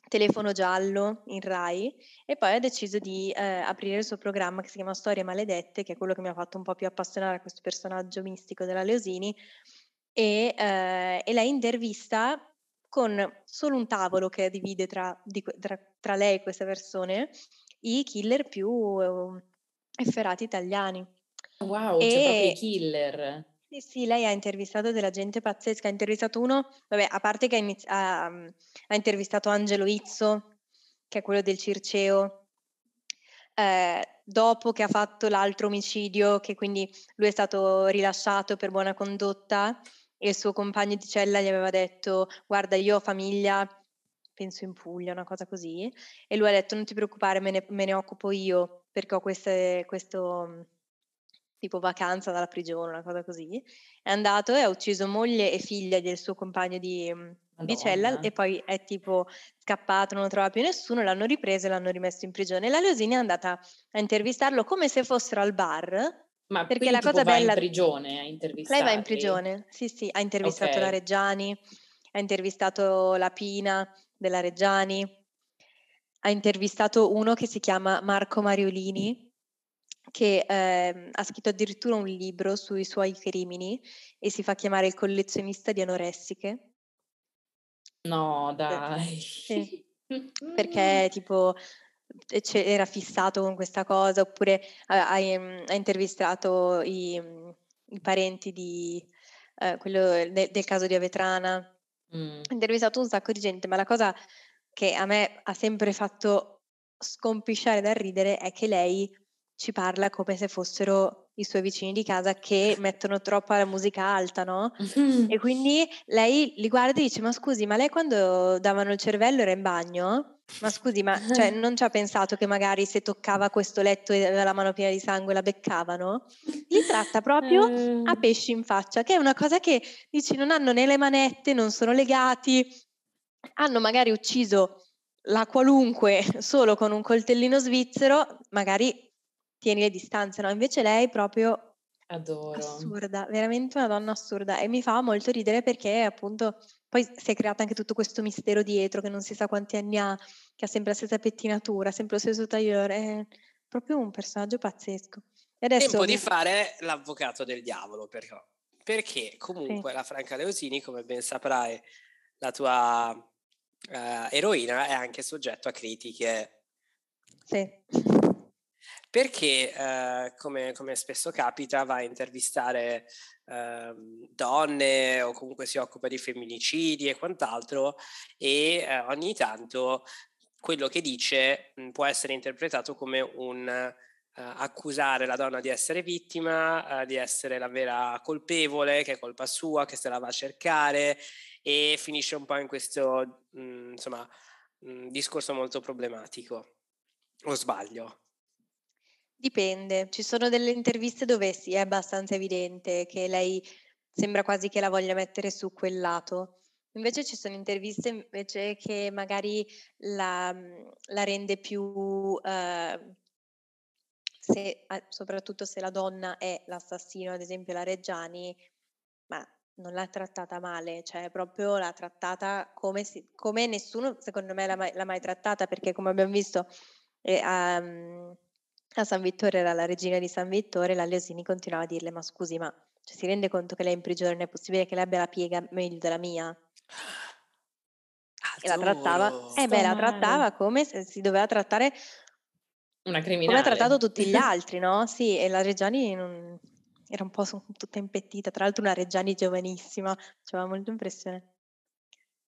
Telefono Giallo in Rai e poi ha deciso di eh, aprire il suo programma che si chiama Storie Maledette, che è quello che mi ha fatto un po' più appassionare a questo personaggio mistico della Leosini e, eh, e lei intervista con solo un tavolo che divide tra, di, tra, tra lei e queste persone i killer più uh, efferati italiani. Wow, e... c'è proprio i killer. Sì, sì, lei ha intervistato della gente pazzesca, ha intervistato uno, vabbè, a parte che ha, inizi- ha, ha intervistato Angelo Izzo, che è quello del Circeo, eh, dopo che ha fatto l'altro omicidio, che quindi lui è stato rilasciato per buona condotta e il suo compagno di cella gli aveva detto guarda io ho famiglia, penso in Puglia, una cosa così, e lui ha detto non ti preoccupare, me ne, me ne occupo io perché ho queste, questo tipo vacanza dalla prigione, una cosa così. È andato e ha ucciso moglie e figlia del suo compagno di, di cella e poi è tipo scappato, non lo trova più nessuno, l'hanno ripreso e l'hanno rimesso in prigione. La Leosini è andata a intervistarlo come se fossero al bar. Ma perché la cosa bella in prigione a intervistare. Lei va in prigione, sì, sì, ha intervistato okay. la Reggiani, ha intervistato la Pina della Reggiani, ha intervistato uno che si chiama Marco Mariolini, che eh, ha scritto addirittura un libro sui suoi crimini e si fa chiamare il collezionista di anoressiche. No, dai. Sì. Perché tipo era fissato con questa cosa, oppure ha, ha, ehm, ha intervistato i, i, parenti di eh, quello de, del caso di Avetrana. Mm. Ha intervistato un sacco di gente, ma la cosa che a me ha sempre fatto scompisciare da ridere è che lei ci parla come se fossero i suoi vicini di casa che mettono troppa la musica alta, no? E quindi lei li guarda e dice: Ma scusi, ma lei quando davano il cervello era in bagno? Ma scusi, ma cioè, non ci ha pensato che magari se toccava questo letto e aveva la mano piena di sangue la beccavano? Li tratta proprio a eh. pesci in faccia, che è una cosa che dici: non hanno né le manette, non sono legati, hanno magari ucciso la qualunque solo con un coltellino svizzero, magari tieni le distanze, no? Invece lei proprio Adoro. assurda, veramente una donna assurda e mi fa molto ridere perché appunto poi si è creato anche tutto questo mistero dietro che non si sa quanti anni ha, che ha sempre la stessa pettinatura, sempre lo stesso tagliore, è proprio un personaggio pazzesco. E adesso Tempo di fare l'avvocato del diavolo però, perché comunque sì. la Franca Leosini, come ben saprai, la tua uh, eroina è anche soggetto a critiche. Sì perché eh, come, come, spesso capita va a intervistare eh, donne o comunque si occupa di femminicidi e quant'altro e eh, ogni tanto quello che dice mh, può essere interpretato come un Uh, accusare la donna di essere vittima, uh, di essere la vera colpevole, che è colpa sua, che se la va a cercare e finisce un po' in questo mh, insomma, mh, discorso molto problematico. O sbaglio? Dipende, ci sono delle interviste dove sì, è abbastanza evidente che lei sembra quasi che la voglia mettere su quel lato. Invece ci sono interviste invece che magari la, mhmm, la rende più, eh, se, soprattutto se la donna è l'assassino, ad esempio la Reggiani, ma non l'ha trattata male, cioè proprio l'ha trattata come, si, come nessuno secondo me l'ha mai, l'ha mai, trattata, perché come abbiamo visto eh, um, a San Vittore era la regina di San Vittore, la Leosini continuava a dirle: Ma scusi, ma cioè, si rende conto che lei è in prigione? È possibile che lei abbia la piega meglio della mia? E la trattava, eh beh, la trattava come se si doveva trattare una criminale. Come ha trattato tutti gli altri, no? Sì, e la Reggiani non... era un po' tutta impettita, tra l'altro una Reggiani giovanissima, faceva molto impressione.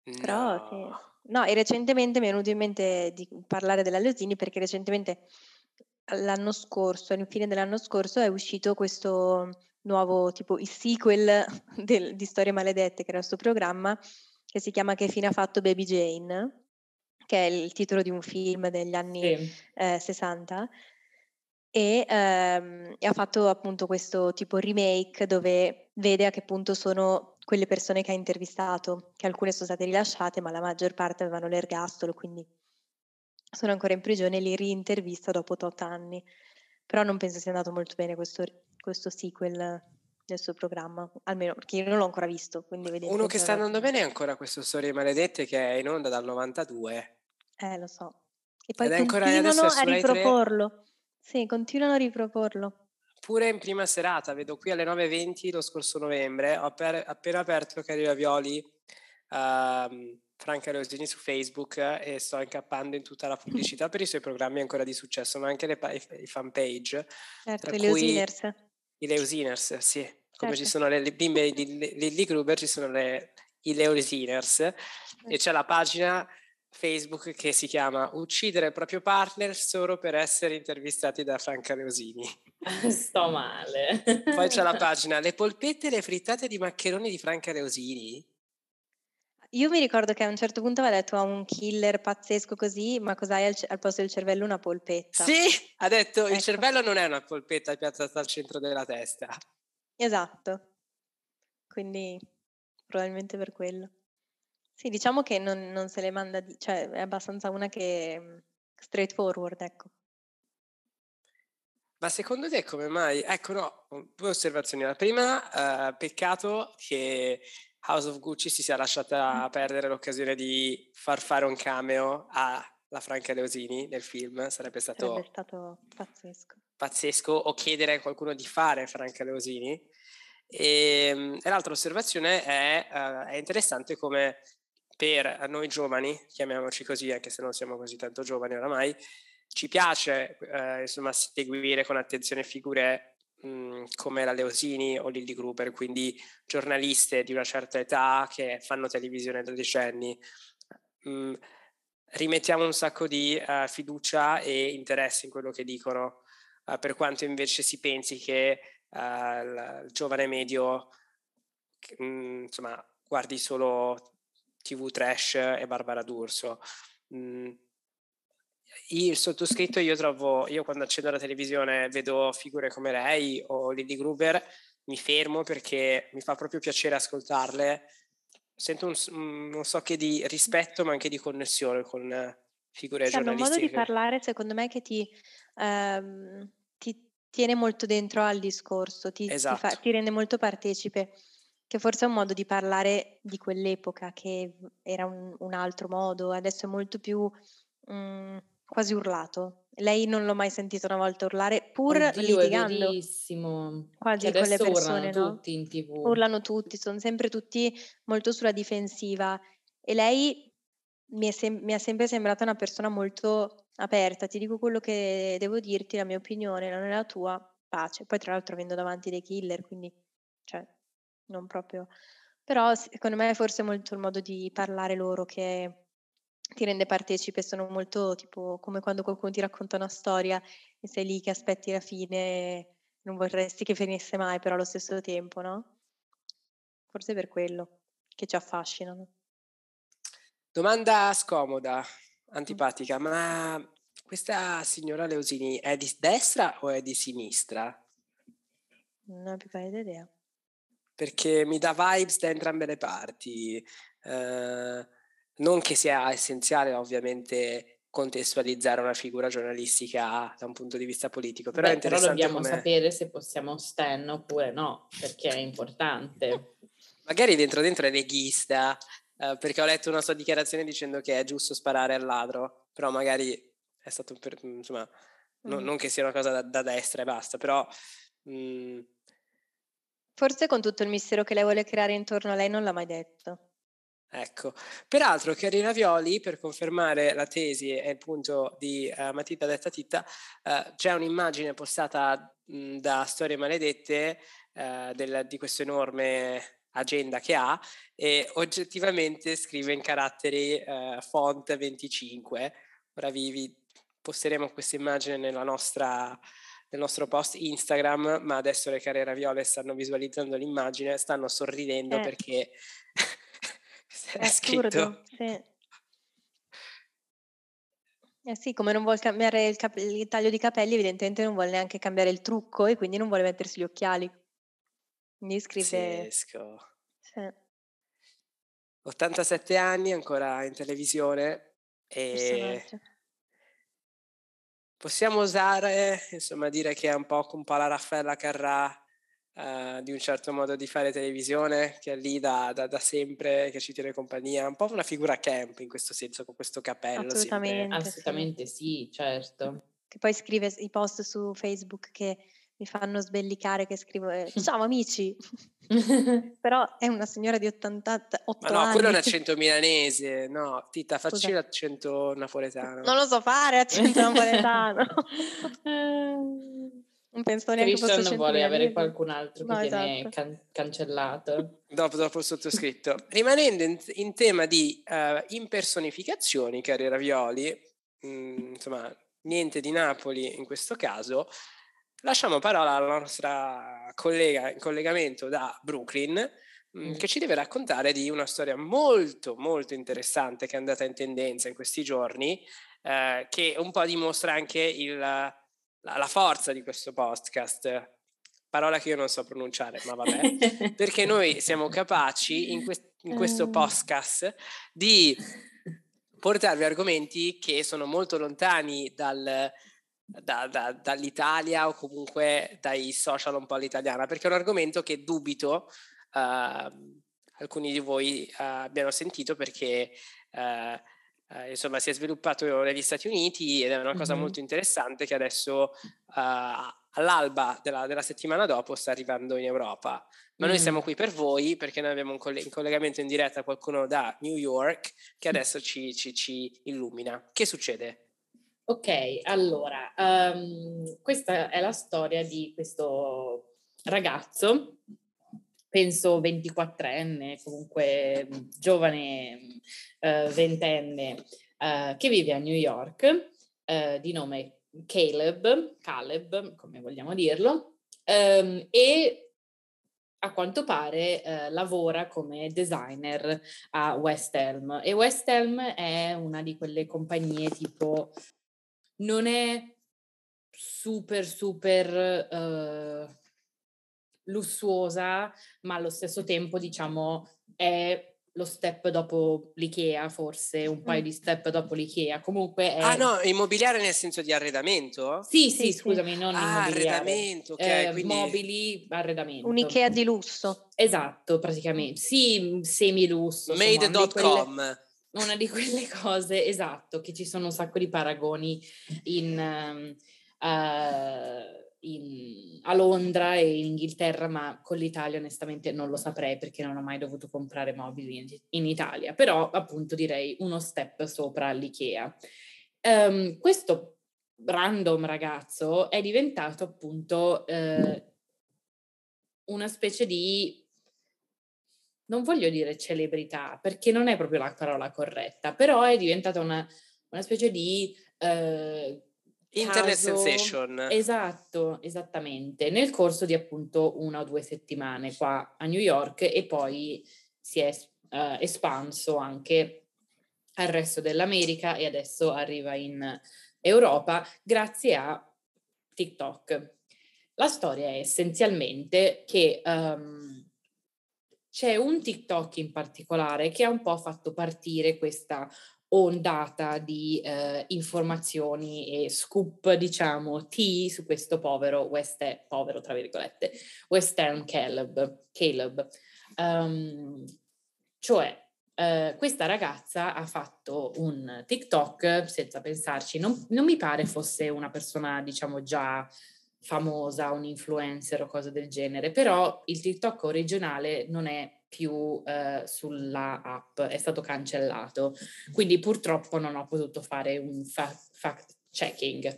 No. Però sì. No, e recentemente mi è venuto in mente di parlare della Leosini perché recentemente l'anno scorso, alla fine dell'anno scorso, è uscito questo nuovo tipo il sequel del, di Storie Maledette, che era questo programma che si chiama Che fine ha fatto Baby Jane, che è il titolo di un film degli anni sì. eh, 60. E, ehm, e ha fatto appunto questo tipo remake dove vede a che punto sono quelle persone che ha intervistato, che alcune sono state rilasciate, ma la maggior parte avevano l'ergastolo, quindi sono ancora in prigione e li rintervista dopo tot anni. Però non penso sia andato molto bene questo, questo sequel del suo programma, almeno perché io non l'ho ancora visto. Uno che sta andando bene è ancora questo Storie Maledette che è in onda dal 92. Eh, lo so. E poi Ed continuano a riproporlo. Sì, continuano a riproporlo. Pure in prima serata, vedo qui alle 9.20 lo scorso novembre, ho appena aperto Carriera Violi uh, Franca Rosini su Facebook e sto incappando in tutta la pubblicità per i suoi programmi ancora di successo, ma anche le, i, i fan page. Certo, i Leusiners. I Leusiners, sì. Come certo. ci sono le, le bimbe di Lilly Gruber, ci sono le, i Leusiners e c'è la pagina Facebook che si chiama Uccidere il proprio partner solo per essere intervistati da Franca Leosini. Sto male. Poi c'è la pagina Le polpette e le frittate di maccheroni di Franca Leosini. Io mi ricordo che a un certo punto aveva detto a un killer pazzesco così, ma cos'hai al, al posto del cervello? Una polpetta. Sì, ha detto Ecco. il cervello non è una polpetta piazzata al centro della testa. Esatto. Quindi probabilmente per quello. Sì, diciamo che non, non se le manda, di, cioè è abbastanza una che mm, straightforward, ecco. Ma secondo te come mai? Ecco, no, due osservazioni. La prima, eh, peccato che House of Gucci si sia lasciata perdere l'occasione di far fare un cameo alla Franca Leosini nel film, sarebbe stato Sarebbe stato pazzesco. pazzesco, o chiedere a qualcuno di fare Franca Leosini. E, e l'altra osservazione è, eh, è interessante come per noi giovani, chiamiamoci così, anche se non siamo così tanto giovani oramai, ci piace eh, insomma seguire con attenzione figure come la Leosini o Lilly Gruber, quindi giornaliste di una certa età che fanno televisione da decenni. Mh, rimettiamo un sacco di uh, fiducia e interesse in quello che dicono, uh, per quanto invece si pensi che uh, il, il giovane medio mh, insomma guardi solo TV trash e Barbara D'Urso. Mm. Il sottoscritto io trovo, io quando accendo la televisione vedo figure come lei o Lily Gruber, mi fermo perché mi fa proprio piacere ascoltarle, sento un, non so che di rispetto ma anche di connessione con figure sì, giornalistiche. Hanno un modo di parlare secondo me che ti, ehm, ti tiene molto dentro al discorso, ti, esatto. ti, fa, ti rende molto partecipe che forse è un modo di parlare di quell'epoca, che era un, un altro modo, adesso è molto più mh, quasi urlato. Lei non l'ho mai sentito una volta urlare, pur Oddio, litigando. È verissimo. Quasi che con le persone, urlano no? tutti in tv. Urlano tutti, sono sempre tutti molto sulla difensiva. E lei mi è, sem- mi è sempre sembrata una persona molto aperta. Ti dico quello che devo dirti, la mia opinione, non è la tua, pace. Poi tra l'altro avendo davanti dei killer, quindi... Cioè, non proprio. Però secondo me è forse molto il modo di parlare loro che ti rende partecipe, sono molto tipo come quando qualcuno ti racconta una storia e sei lì che aspetti la fine non vorresti che finisse mai, però allo stesso tempo, no? Forse per quello che ci affascinano. Domanda scomoda, antipatica, ma questa signora Leosini è di destra o è di sinistra? Non ho più pallida idea perché mi dà vibes da entrambe le parti. Eh, non che sia essenziale, ovviamente, contestualizzare una figura giornalistica da un punto di vista politico, però Beh, è interessante. Però dobbiamo come... sapere se possiamo stan oppure no, perché è importante. Magari dentro dentro è leghista, eh, perché ho letto una sua dichiarazione dicendo che è giusto sparare al ladro, però magari è stato per, insomma, mm. no, non che sia una cosa da, da destra e basta, però mh, Forse con tutto il mistero che lei vuole creare intorno a lei non l'ha mai detto. Ecco, peraltro Carina Violi, per confermare la tesi e il punto di uh, Matita detta Titta, uh, c'è un'immagine postata mh, da Storie Maledette uh, del, di questo enorme agenda che ha e oggettivamente scrive in caratteri font 25. Ora vi, vi posteremo questa immagine nella nostra nel nostro post Instagram, ma adesso le care raviole stanno visualizzando l'immagine, stanno sorridendo eh. perché è scritto. Sì. Eh sì, come non vuole cambiare il, cap- il, taglio di capelli, evidentemente non vuole neanche cambiare il trucco e quindi non vuole mettersi gli occhiali. Quindi scrive... Pazzesco. Sì. 87 anni, ancora in televisione e possiamo osare, insomma, dire che è un po' un po' la Raffaella Carrà uh, di un certo modo di fare televisione, che è lì da, da, da, sempre, che ci tiene compagnia, un po' una figura camp in questo senso, con questo capello. Assolutamente, Assolutamente sì. sì, certo. Che poi scrive i post su Facebook che mi fanno sbellicare che scrivo eh, ciao amici però è una signora di 88 ma no anni. quello è un accento milanese no Tita facci Scusa. l'accento napoletano non lo so fare accento napoletano Non penso neanche fosse Christian vuole avere qualcun altro che No, viene esatto. can- cancellato. Dopo, dopo il sottoscritto. Rimanendo in, in tema di eh, impersonificazioni, cari ravioli, mm, insomma, niente di Napoli in questo caso, lasciamo parola alla nostra collega in collegamento da Brooklyn, mm, Mm. che ci deve raccontare di una storia molto, molto interessante che è andata in tendenza in questi giorni, eh, che un po' dimostra anche il, la, la forza di questo podcast. Parola che io non so pronunciare, ma vabbè perché noi siamo capaci in, quest- in questo Eh. podcast di portarvi argomenti che sono molto lontani dal- da- da- dall'Italia o comunque dai social un po' all'italiana, perché è un argomento che dubito ehm, alcuni di voi eh, abbiano sentito perché eh, eh, insomma si è sviluppato negli Stati Uniti ed è una cosa Mhm. molto interessante che adesso eh, all'alba della, della settimana dopo sta arrivando in Europa. Ma noi siamo qui per voi perché noi abbiamo un coll- in collegamento in diretta qualcuno da New York che adesso ci, ci- ci illumina. Che succede? Ok, allora, ehm, questa è la storia di questo ragazzo, penso 24enne, comunque giovane, eh, ventenne, eh, che vive a New York, eh, di nome Caleb, Caleb, come vogliamo dirlo, ehm, e a quanto pare eh, lavora come designer a West Elm. E West Elm è una di quelle compagnie tipo non è super super eh, lussuosa ma allo stesso tempo diciamo è lo step dopo l'IKEA forse un paio Mm. di step dopo l'IKEA comunque è Ah no, immobiliare nel senso di arredamento? sì Sì, sì, sì. scusami non Ah, immobiliare arredamento, ok. eh, quindi... mobili arredamento Un Ikea di lusso. Esatto, praticamente. Sì, semi-lusso. Made.com. Una di quelle cose, esatto, che ci sono un sacco di paragoni in, ehm, eh, in- a Londra e in Inghilterra, ma con l'Italia onestamente non lo saprei perché non ho mai dovuto comprare mobili in, in Italia, però appunto direi uno step sopra l'IKEA. Ehm, questo random ragazzo è diventato appunto eh, una specie di non voglio dire celebrità perché non è proprio la parola corretta, però è diventata una, una specie di eh, Internet caso- sensation. Esatto, esattamente, nel corso di appunto una o due settimane qua a New York e poi si è eh, espanso anche al resto dell'America e adesso arriva in Europa grazie a TikTok. La storia è essenzialmente che ehm, c'è un TikTok in particolare che ha un po' fatto partire questa ondata di eh, informazioni e scoop, diciamo, tea su questo povero West, povero tra virgolette, Western Caleb. Caleb. Um, cioè, eh, questa ragazza ha fatto un TikTok senza pensarci, non, non mi pare fosse una persona, diciamo, già famosa, un influencer o cose del genere, però il TikTok originale non è più eh, sulla app, è stato cancellato, quindi purtroppo non ho potuto fare un fa- fact checking.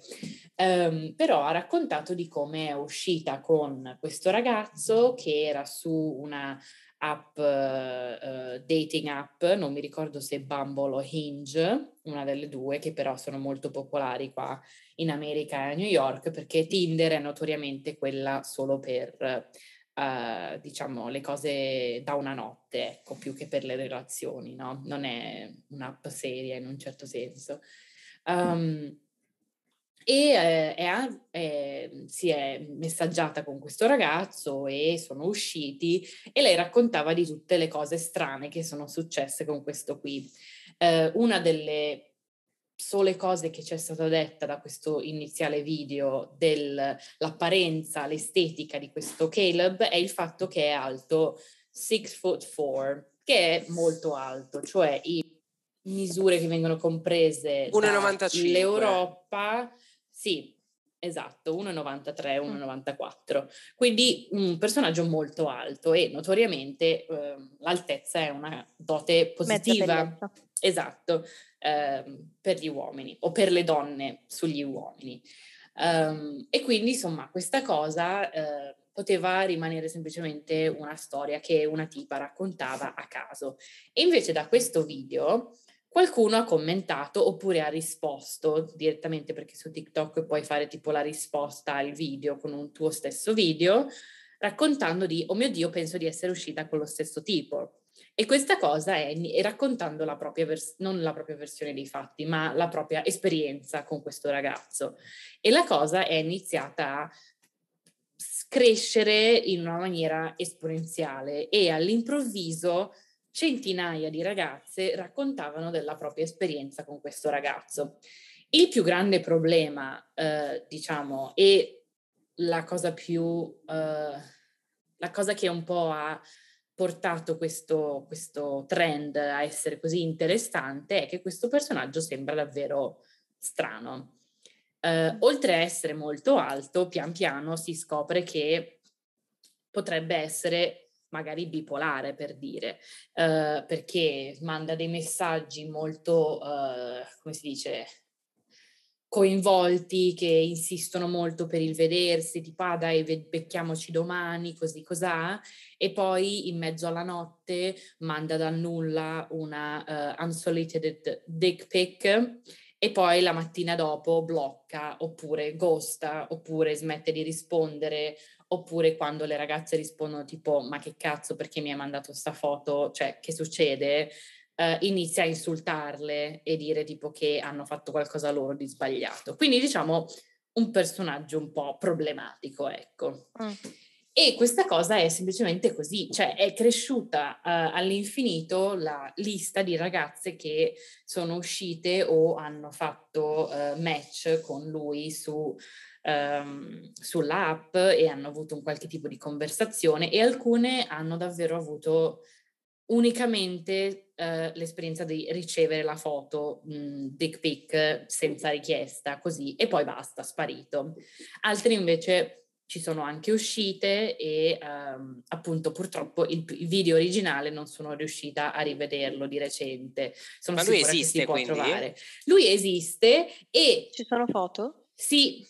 Um, però ha raccontato di come è uscita con questo ragazzo che era su una app, uh, dating app, non mi ricordo se Bumble o Hinge, una delle due, che però sono molto popolari qua in America e a New York, perché Tinder è notoriamente quella solo per, uh, diciamo, le cose da una notte, ecco, più che per le relazioni, no? Non è un'app seria in un certo senso. Um, e eh, è, è, si è messaggiata con questo ragazzo e sono usciti e lei raccontava di tutte le cose strane che sono successe con questo qui. Eh, una delle sole cose che ci è stata detta da questo iniziale video dell'apparenza, l'estetica di questo Caleb è il fatto che è alto 6 foot 4, che è molto alto, cioè i misure che vengono comprese 1,95. dall'Europa sì, esatto, 1,93, 1,94. Quindi un personaggio molto alto e notoriamente eh, l'altezza è una dote positiva. Esatto, eh, per gli uomini o per le donne sugli uomini. Um, e quindi, insomma, questa cosa eh, poteva rimanere semplicemente una storia che una tipa raccontava a caso. E invece da questo video qualcuno ha commentato oppure ha risposto direttamente perché su TikTok puoi fare tipo la risposta al video con un tuo stesso video raccontando di oh mio Dio penso di essere uscita con lo stesso tipo e questa cosa è, è raccontando la propria vers- non la propria versione dei fatti ma la propria esperienza con questo ragazzo e la cosa è iniziata a crescere in una maniera esponenziale e all'improvviso centinaia di ragazze raccontavano della propria esperienza con questo ragazzo. Il più grande problema, eh, diciamo, e la cosa più, eh, la cosa che un po' ha portato questo, questo trend a essere così interessante è che questo personaggio sembra davvero strano. Uh, oltre a essere molto alto, pian piano si scopre che potrebbe essere magari bipolare per dire, uh, perché manda dei messaggi molto, uh, come si dice, coinvolti che insistono molto per il vedersi, tipo ah dai becchiamoci domani, così cos'ha, e poi in mezzo alla notte manda dal nulla una uh, unsolicited dick pic e poi la mattina dopo blocca oppure ghosta oppure smette di rispondere oppure quando le ragazze rispondono tipo ma che cazzo perché mi hai mandato sta foto, cioè che succede? Uh, inizia a insultarle e dire tipo che hanno fatto qualcosa loro di sbagliato. Quindi diciamo un personaggio un po' problematico, ecco. Mm. E questa cosa è semplicemente così, cioè è cresciuta uh, all'infinito la lista di ragazze che sono uscite o hanno fatto uh, match con lui su um, sull'app e hanno avuto un qualche tipo di conversazione e alcune hanno davvero avuto unicamente uh, l'esperienza di ricevere la foto mh, dick pic senza richiesta, così, e poi basta, sparito. Altre invece ci sono anche uscite e um, appunto purtroppo il, il, video originale non sono riuscita a rivederlo di recente. Sono Ma lui esiste quindi? Trovare. Lui esiste e... Ci sono foto? Sì,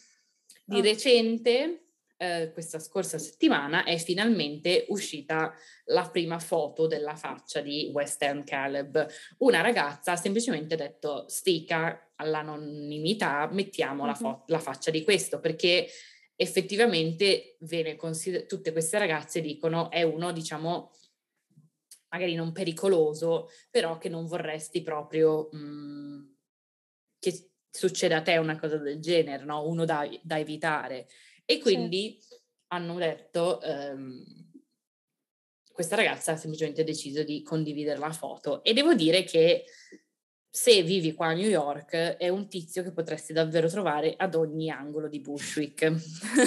di oh. recente, eh, questa scorsa settimana, è finalmente uscita la prima foto della faccia di West End Caleb. Una ragazza ha semplicemente detto stica all'anonimità, mettiamo mm-hmm. la, fo- la faccia di questo, perché effettivamente viene consider- tutte queste ragazze dicono è uno, diciamo, magari non pericoloso, però che non vorresti proprio mh, mm, che succede a te una cosa del genere, no? uno da, da evitare. E quindi sì. hanno detto, um, questa ragazza ha semplicemente deciso di condividere la foto e devo dire che se vivi qua a New York è un tizio che potresti davvero trovare ad ogni angolo di Bushwick.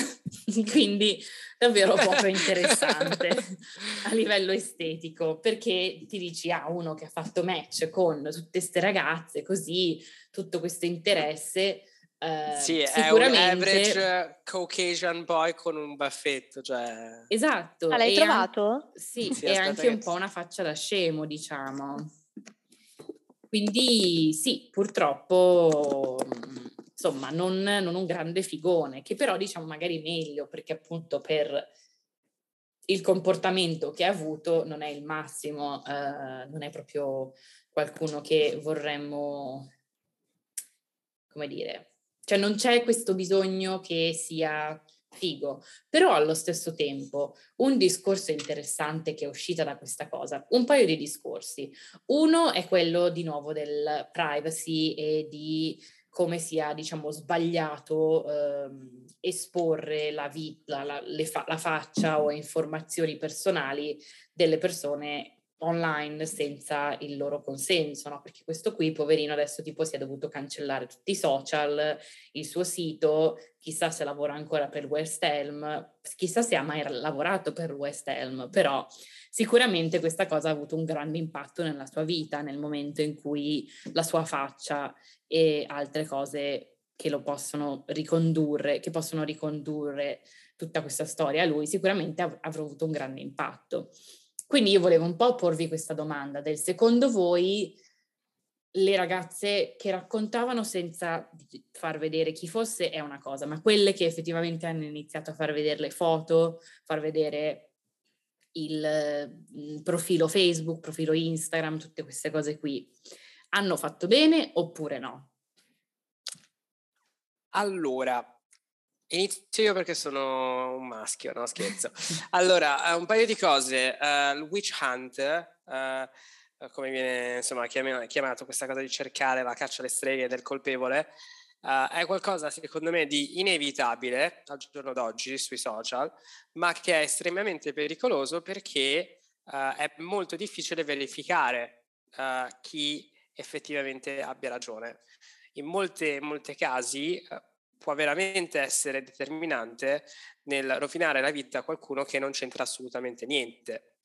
Quindi davvero proprio interessante a livello estetico, perché ti dici, ah, uno che ha fatto match con tutte queste ragazze, così, tutto questo interesse, Uh, sì, sicuramente... è un average Caucasian boy con un baffetto, cioè... Esatto. Ah, l'hai trovato? An- sì, sì, è anche un po' una faccia da scemo, diciamo. Quindi sì, purtroppo, insomma, non, non, un grande figone, che però diciamo magari meglio, perché appunto per il comportamento che ha avuto non è il massimo, eh, non è proprio qualcuno che vorremmo, come dire, cioè non c'è questo bisogno che sia figo, però allo stesso tempo un discorso interessante che è uscita da questa cosa, un paio di discorsi. Uno è quello di nuovo del privacy e di come sia, diciamo, sbagliato ehm, esporre la vita, la, fa- la faccia o informazioni personali delle persone online senza il loro consenso, no? Perché questo qui, poverino, adesso tipo si è dovuto cancellare tutti i social, il suo sito, chissà se lavora ancora per West Elm, chissà se ha mai lavorato per West Elm, però sicuramente questa cosa ha avuto un grande impatto nella sua vita, nel momento in cui la sua faccia e altre cose che lo possono ricondurre, che possono ricondurre tutta questa storia a lui, sicuramente av- avrà avuto un grande impatto. Quindi io volevo un po' porvi questa domanda del secondo voi le ragazze che raccontavano senza far vedere chi fosse è una cosa, ma quelle che effettivamente hanno iniziato a far vedere le foto, far vedere il, il profilo Facebook, profilo Instagram, tutte queste cose qui, hanno fatto bene oppure no? Allora, inizio io perché sono un maschio, no scherzo. Allora, un paio di cose. Uh, il witch hunt, uh, come viene insomma chiamato questa cosa di cercare la caccia alle streghe del colpevole, uh, è qualcosa secondo me di inevitabile al giorno d'oggi sui social, ma che è estremamente pericoloso perché è molto difficile verificare chi effettivamente abbia ragione. In molte, molte casi può veramente essere determinante nel rovinare la vita a qualcuno che non c'entra assolutamente niente.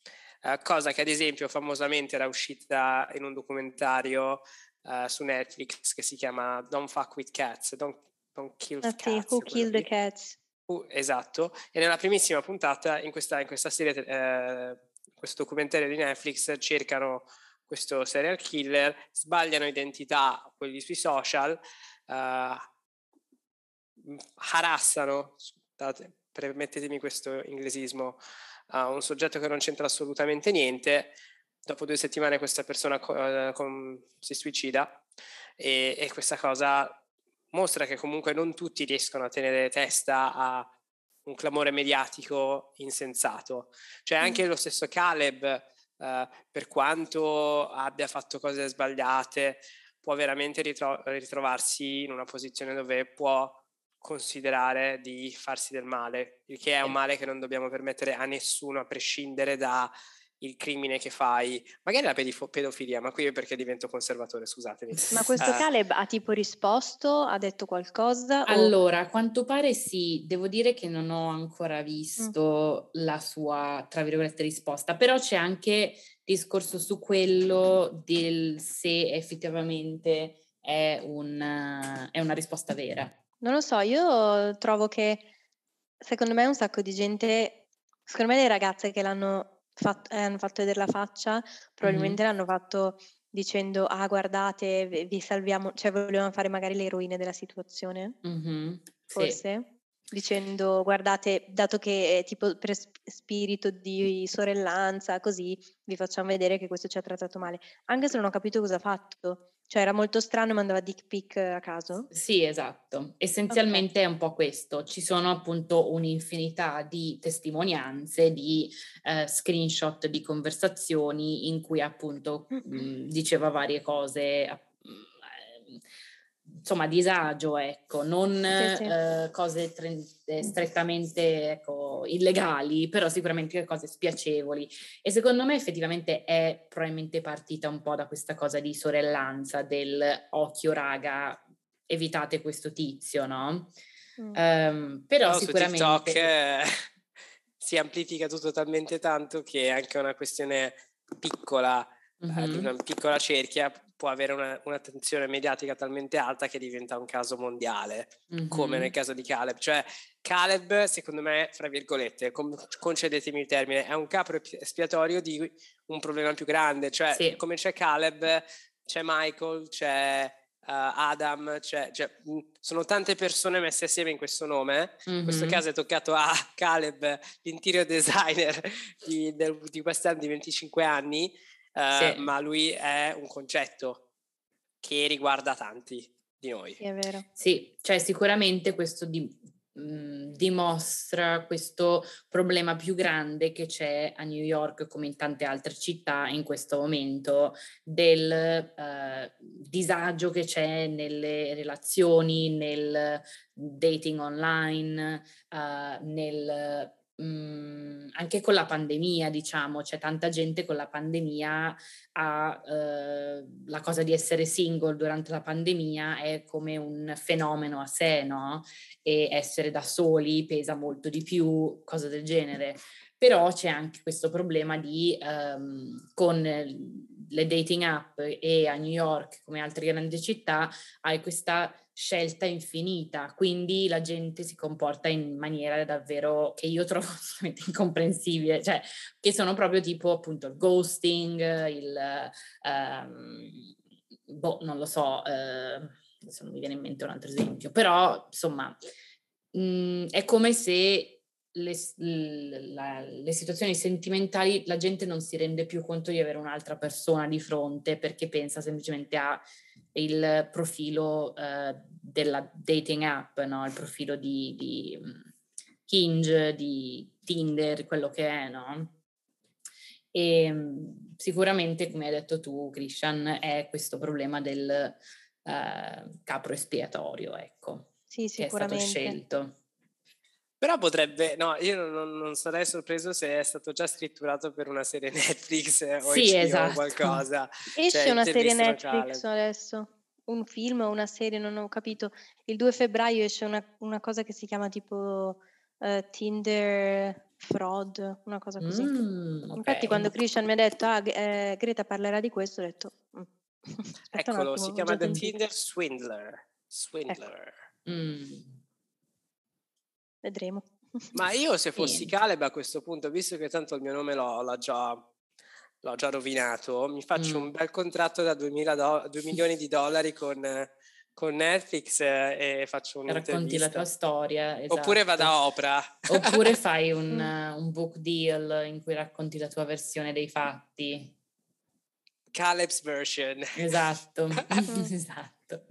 Uh, cosa che ad esempio famosamente era uscita in un documentario uh, su Netflix che si chiama Don't Fuck with Cats, Don't, don't Kill ah, Cats. Who Killed the Cats. Uh, esatto, e nella primissima puntata in questa, in questa serie, eh, questo documentario di Netflix cercano questo serial killer, sbagliano identità, quelli sui social, uh, harassano, scusate, permettetemi questo inglesismo, a un soggetto che non c'entra assolutamente niente, dopo due settimane questa persona uh, com- si suicida e, e, questa cosa mostra che comunque non tutti riescono a tenere testa a un clamore mediatico insensato. Cioè anche mm. lo stesso Caleb, uh, per quanto abbia fatto cose sbagliate, può veramente ritro- ritrovarsi in una posizione dove può considerare di farsi del male, il che è un male che non dobbiamo permettere a nessuno a prescindere da il crimine che fai, magari la pedifo- pedofilia, ma qui è perché divento conservatore, scusatemi. Ma questo uh, Caleb ha tipo risposto, ha detto qualcosa? Allora, a quanto pare sì, devo dire che non ho ancora visto mm. la sua, tra virgolette, risposta, però c'è anche discorso su quello del se effettivamente è, un, è una risposta vera. Non lo so, io trovo che secondo me un sacco di gente, secondo me le ragazze che l'hanno fatto, eh, hanno fatto vedere la faccia, probabilmente mm-hmm. l'hanno fatto dicendo ah guardate vi salviamo, cioè volevano fare magari le eroine della situazione, mm-hmm. forse. Sì dicendo guardate, dato che è tipo per spirito di sorellanza, così vi facciamo vedere che questo ci ha trattato male. Anche se non ho capito cosa ha fatto. Cioè era molto strano e mandava dick pic a caso? Sì, esatto. Essenzialmente okay. è un po' questo. Ci sono appunto un'infinità di testimonianze, di eh, screenshot di conversazioni in cui appunto mh, diceva varie cose insomma disagio, ecco, non sì, sì. Eh, cose tre, eh, strettamente ecco, illegali, però sicuramente cose spiacevoli. E secondo me effettivamente è probabilmente partita un po' da questa cosa di sorellanza, del occhio raga, evitate questo tizio, no? Mm. Um, però no, sicuramente... Su TikTok eh, si amplifica tutto talmente tanto che è anche una questione piccola, mm-hmm. di una piccola cerchia può avere una, un'attenzione mediatica talmente alta che diventa un caso mondiale, mm-hmm. come nel caso di Caleb. Cioè, Caleb, secondo me, fra virgolette, com- concedetemi il termine, è un capo espiatorio di un problema più grande. Cioè, sì. come c'è Caleb, c'è Michael, c'è uh, Adam, c'è, cioè, sono tante persone messe assieme in questo nome. Mm-hmm. In questo caso è toccato a Caleb, l'interior designer di, del, di quest'anno di 25 anni eh, sì. ma lui è un concetto che riguarda tanti di noi. Sì, è vero. Sì, cioè sicuramente questo di, mh, mhmm, dimostra questo problema più grande che c'è a New York come in tante altre città in questo momento del eh, disagio che c'è nelle relazioni, nel dating online, uh, nel Mhmm, anche con la pandemia, diciamo, c'è tanta gente con la pandemia ha eh, la cosa di essere single durante la pandemia è come un fenomeno a sé, no? E essere da soli pesa molto di più, cose del genere. Però c'è anche questo problema di um, con le dating app e a New York come altre grandi città hai questa scelta infinita, quindi la gente si comporta in maniera davvero che io trovo assolutamente incomprensibile, cioè che sono proprio tipo appunto il ghosting, il, um, boh, non lo so, eh, adesso non mi viene in mente un altro esempio, però insomma mh, mm, è come se le, la, le, situazioni sentimentali la gente non si rende più conto di avere un'altra persona di fronte perché pensa semplicemente al profilo eh, della dating app, no? il profilo di, di mm, Hinge, di Tinder, quello che è, no? E ehm, sicuramente, come hai detto tu, Christian, è questo problema del uh, capro espiatorio, ecco. Sì. Che è stato scelto. Però potrebbe, no, io non, non, sarei sorpreso se è stato già scritturato per una serie Netflix o sì, esatto. o qualcosa. Esce cioè, una serie Netflix locale. adesso, un film o una serie, non ho capito. Il 2 febbraio esce una, una cosa che si chiama tipo uh, Tinder fraud, una cosa così. Mm, okay. Infatti quando Christian mi ha detto, ah, eh, Greta parlerà di questo, ho detto... Mm. Eccolo, attimo, si chiama The Tinder Swindler. Swindler. Ecco. Mm. Vedremo. Ma io se fossi Caleb a questo punto, visto che tanto il mio nome l'ho, l'ho, già, l'ho già, rovinato, mi faccio mm. un bel contratto da 2 do- milioni di dollari con con Netflix e faccio un'intervista. Racconti la tua storia. Esatto. Oppure vado a Oprah. Oppure fai un, un, book deal in cui racconti la tua versione dei fatti. Caleb's version. Esatto, esatto.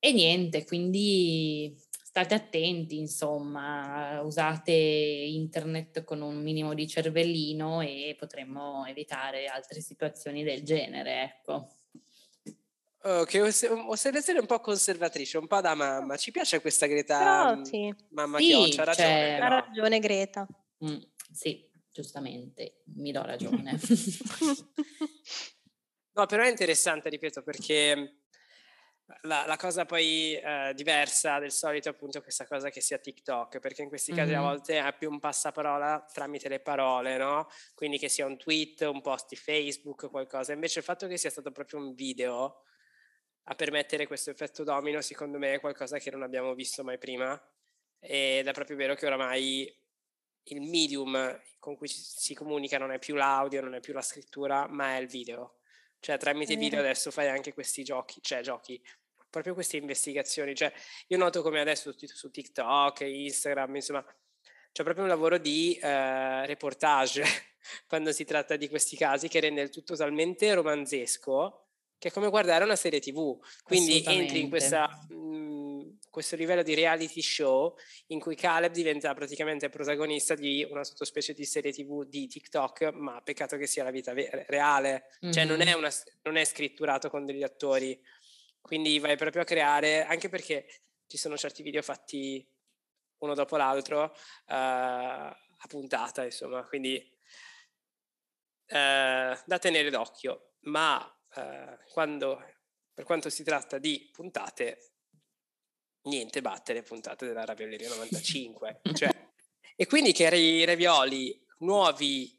E niente, quindi state attenti, insomma, usate internet con un minimo di cervellino e potremmo evitare altre situazioni del genere, ecco. Che osservazione un po' conservatrice, un po' da mamma. Ci piace questa Greta? Però, mm, sì. Mamma sì, Chioccia, ha ragione. Cioè... Ha ragione Greta. Mm, sì, giustamente, mi do ragione. no, però è interessante, ripeto, perché la, la cosa poi eh, diversa del solito è appunto questa cosa che sia TikTok, perché in questi casi mm-hmm. a volte è più un passaparola tramite le parole, no? Quindi che sia un tweet, un post di Facebook, qualcosa. Invece il fatto che sia stato proprio un video a permettere questo effetto domino, secondo me, è qualcosa che non abbiamo visto mai prima. Ed è proprio vero che oramai il medium con cui si comunica non è più l'audio, non è più la scrittura, ma è il video. Cioè, tramite video adesso fai anche questi giochi, cioè giochi, proprio queste investigazioni. Cioè, io noto come adesso su TikTok, Instagram, insomma, c'è proprio un lavoro di eh, reportage quando si tratta di questi casi che rende il tutto talmente romanzesco che è come guardare una serie tv. Quindi entri in questa, mh, mhmm, questo livello di reality show in cui Caleb diventa praticamente protagonista di una sottospecie di serie tv di TikTok, ma peccato che sia la vita ve- reale, mm-hmm. cioè non è, una, non è scritturato con degli attori. Quindi vai proprio a creare, anche perché ci sono certi video fatti uno dopo l'altro uh, a puntata, insomma, quindi uh, da tenere d'occhio. Ma eh, quando, per quanto si tratta di puntate, niente batte le puntate della Ravioleria 95. cioè, e quindi che i ravioli nuovi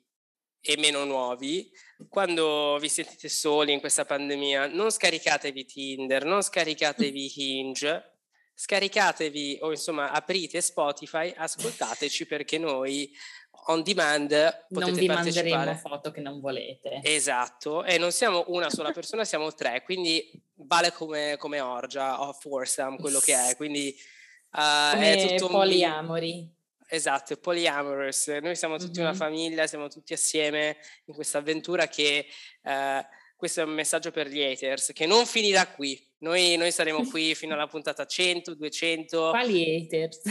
e meno nuovi, quando vi sentite soli in questa pandemia, non scaricatevi Tinder, non scaricatevi Hinge, scaricatevi o insomma aprite Spotify, ascoltateci perché noi on demand non vi manderemo foto che non volete. Esatto, e non siamo una sola persona, siamo tre, quindi vale come, come orgia o foursome, quello che è, quindi uh, è tutto poliamori. Un... Esatto, è polyamorous. Noi siamo tutti mm-hmm. una famiglia, siamo tutti assieme in questa avventura che uh, questo è un messaggio per gli haters, che non finirà qui. Noi, noi saremo qui fino alla puntata 100, 200. Quali haters?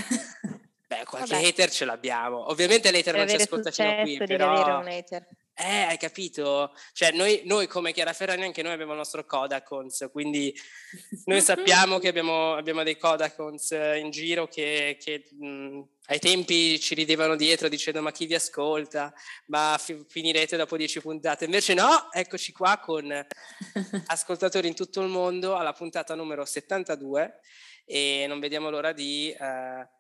Beh, qualche Vabbè. hater ce l'abbiamo. Ovviamente l'hater non ci ascolta fino a qui, però... avere un hater. Eh, hai capito? Cioè, noi, noi, come Chiara Ferrani, anche noi abbiamo il nostro Kodakons, quindi noi sappiamo che abbiamo, abbiamo dei Kodakons in giro che, che mh, ai tempi ci ridevano dietro dicendo ma chi vi ascolta? Ma fi- finirete dopo dieci puntate. Invece no, eccoci qua con ascoltatori in tutto il mondo alla puntata numero 72 e non vediamo l'ora di... Uh,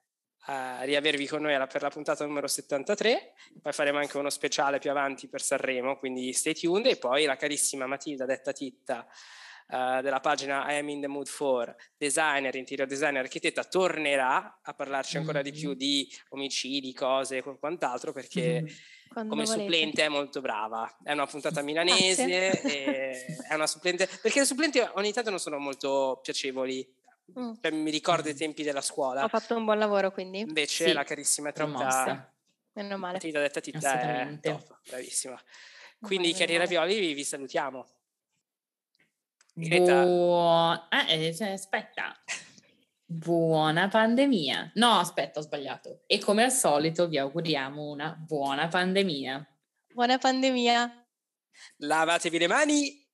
a riavervi con noi per la puntata numero 73, poi faremo anche uno speciale più avanti per Sanremo, quindi stay tuned e poi la carissima Matilda, detta Titta, uh, della pagina I am in the mood for designer, interior designer, architetta, tornerà a parlarci ancora mm-hmm. di più di omicidi, cose e quant'altro perché... Mm-hmm quando come volete. supplente è molto brava. È una puntata milanese, è una supplente, perché le supplenti ogni tanto non sono molto piacevoli. Mm. Cioè, mi ricordo i tempi della scuola. Ho fatto un buon lavoro quindi. Invece sì. la carissima Titta, Meno male. Titta detta Titta è top, bravissima. Quindi cari ravioli vi, vi salutiamo. Buon... Eh, cioè, aspetta. Buona pandemia. No, aspetta, ho sbagliato. E come al solito vi auguriamo una buona pandemia. Buona pandemia. Lavatevi le mani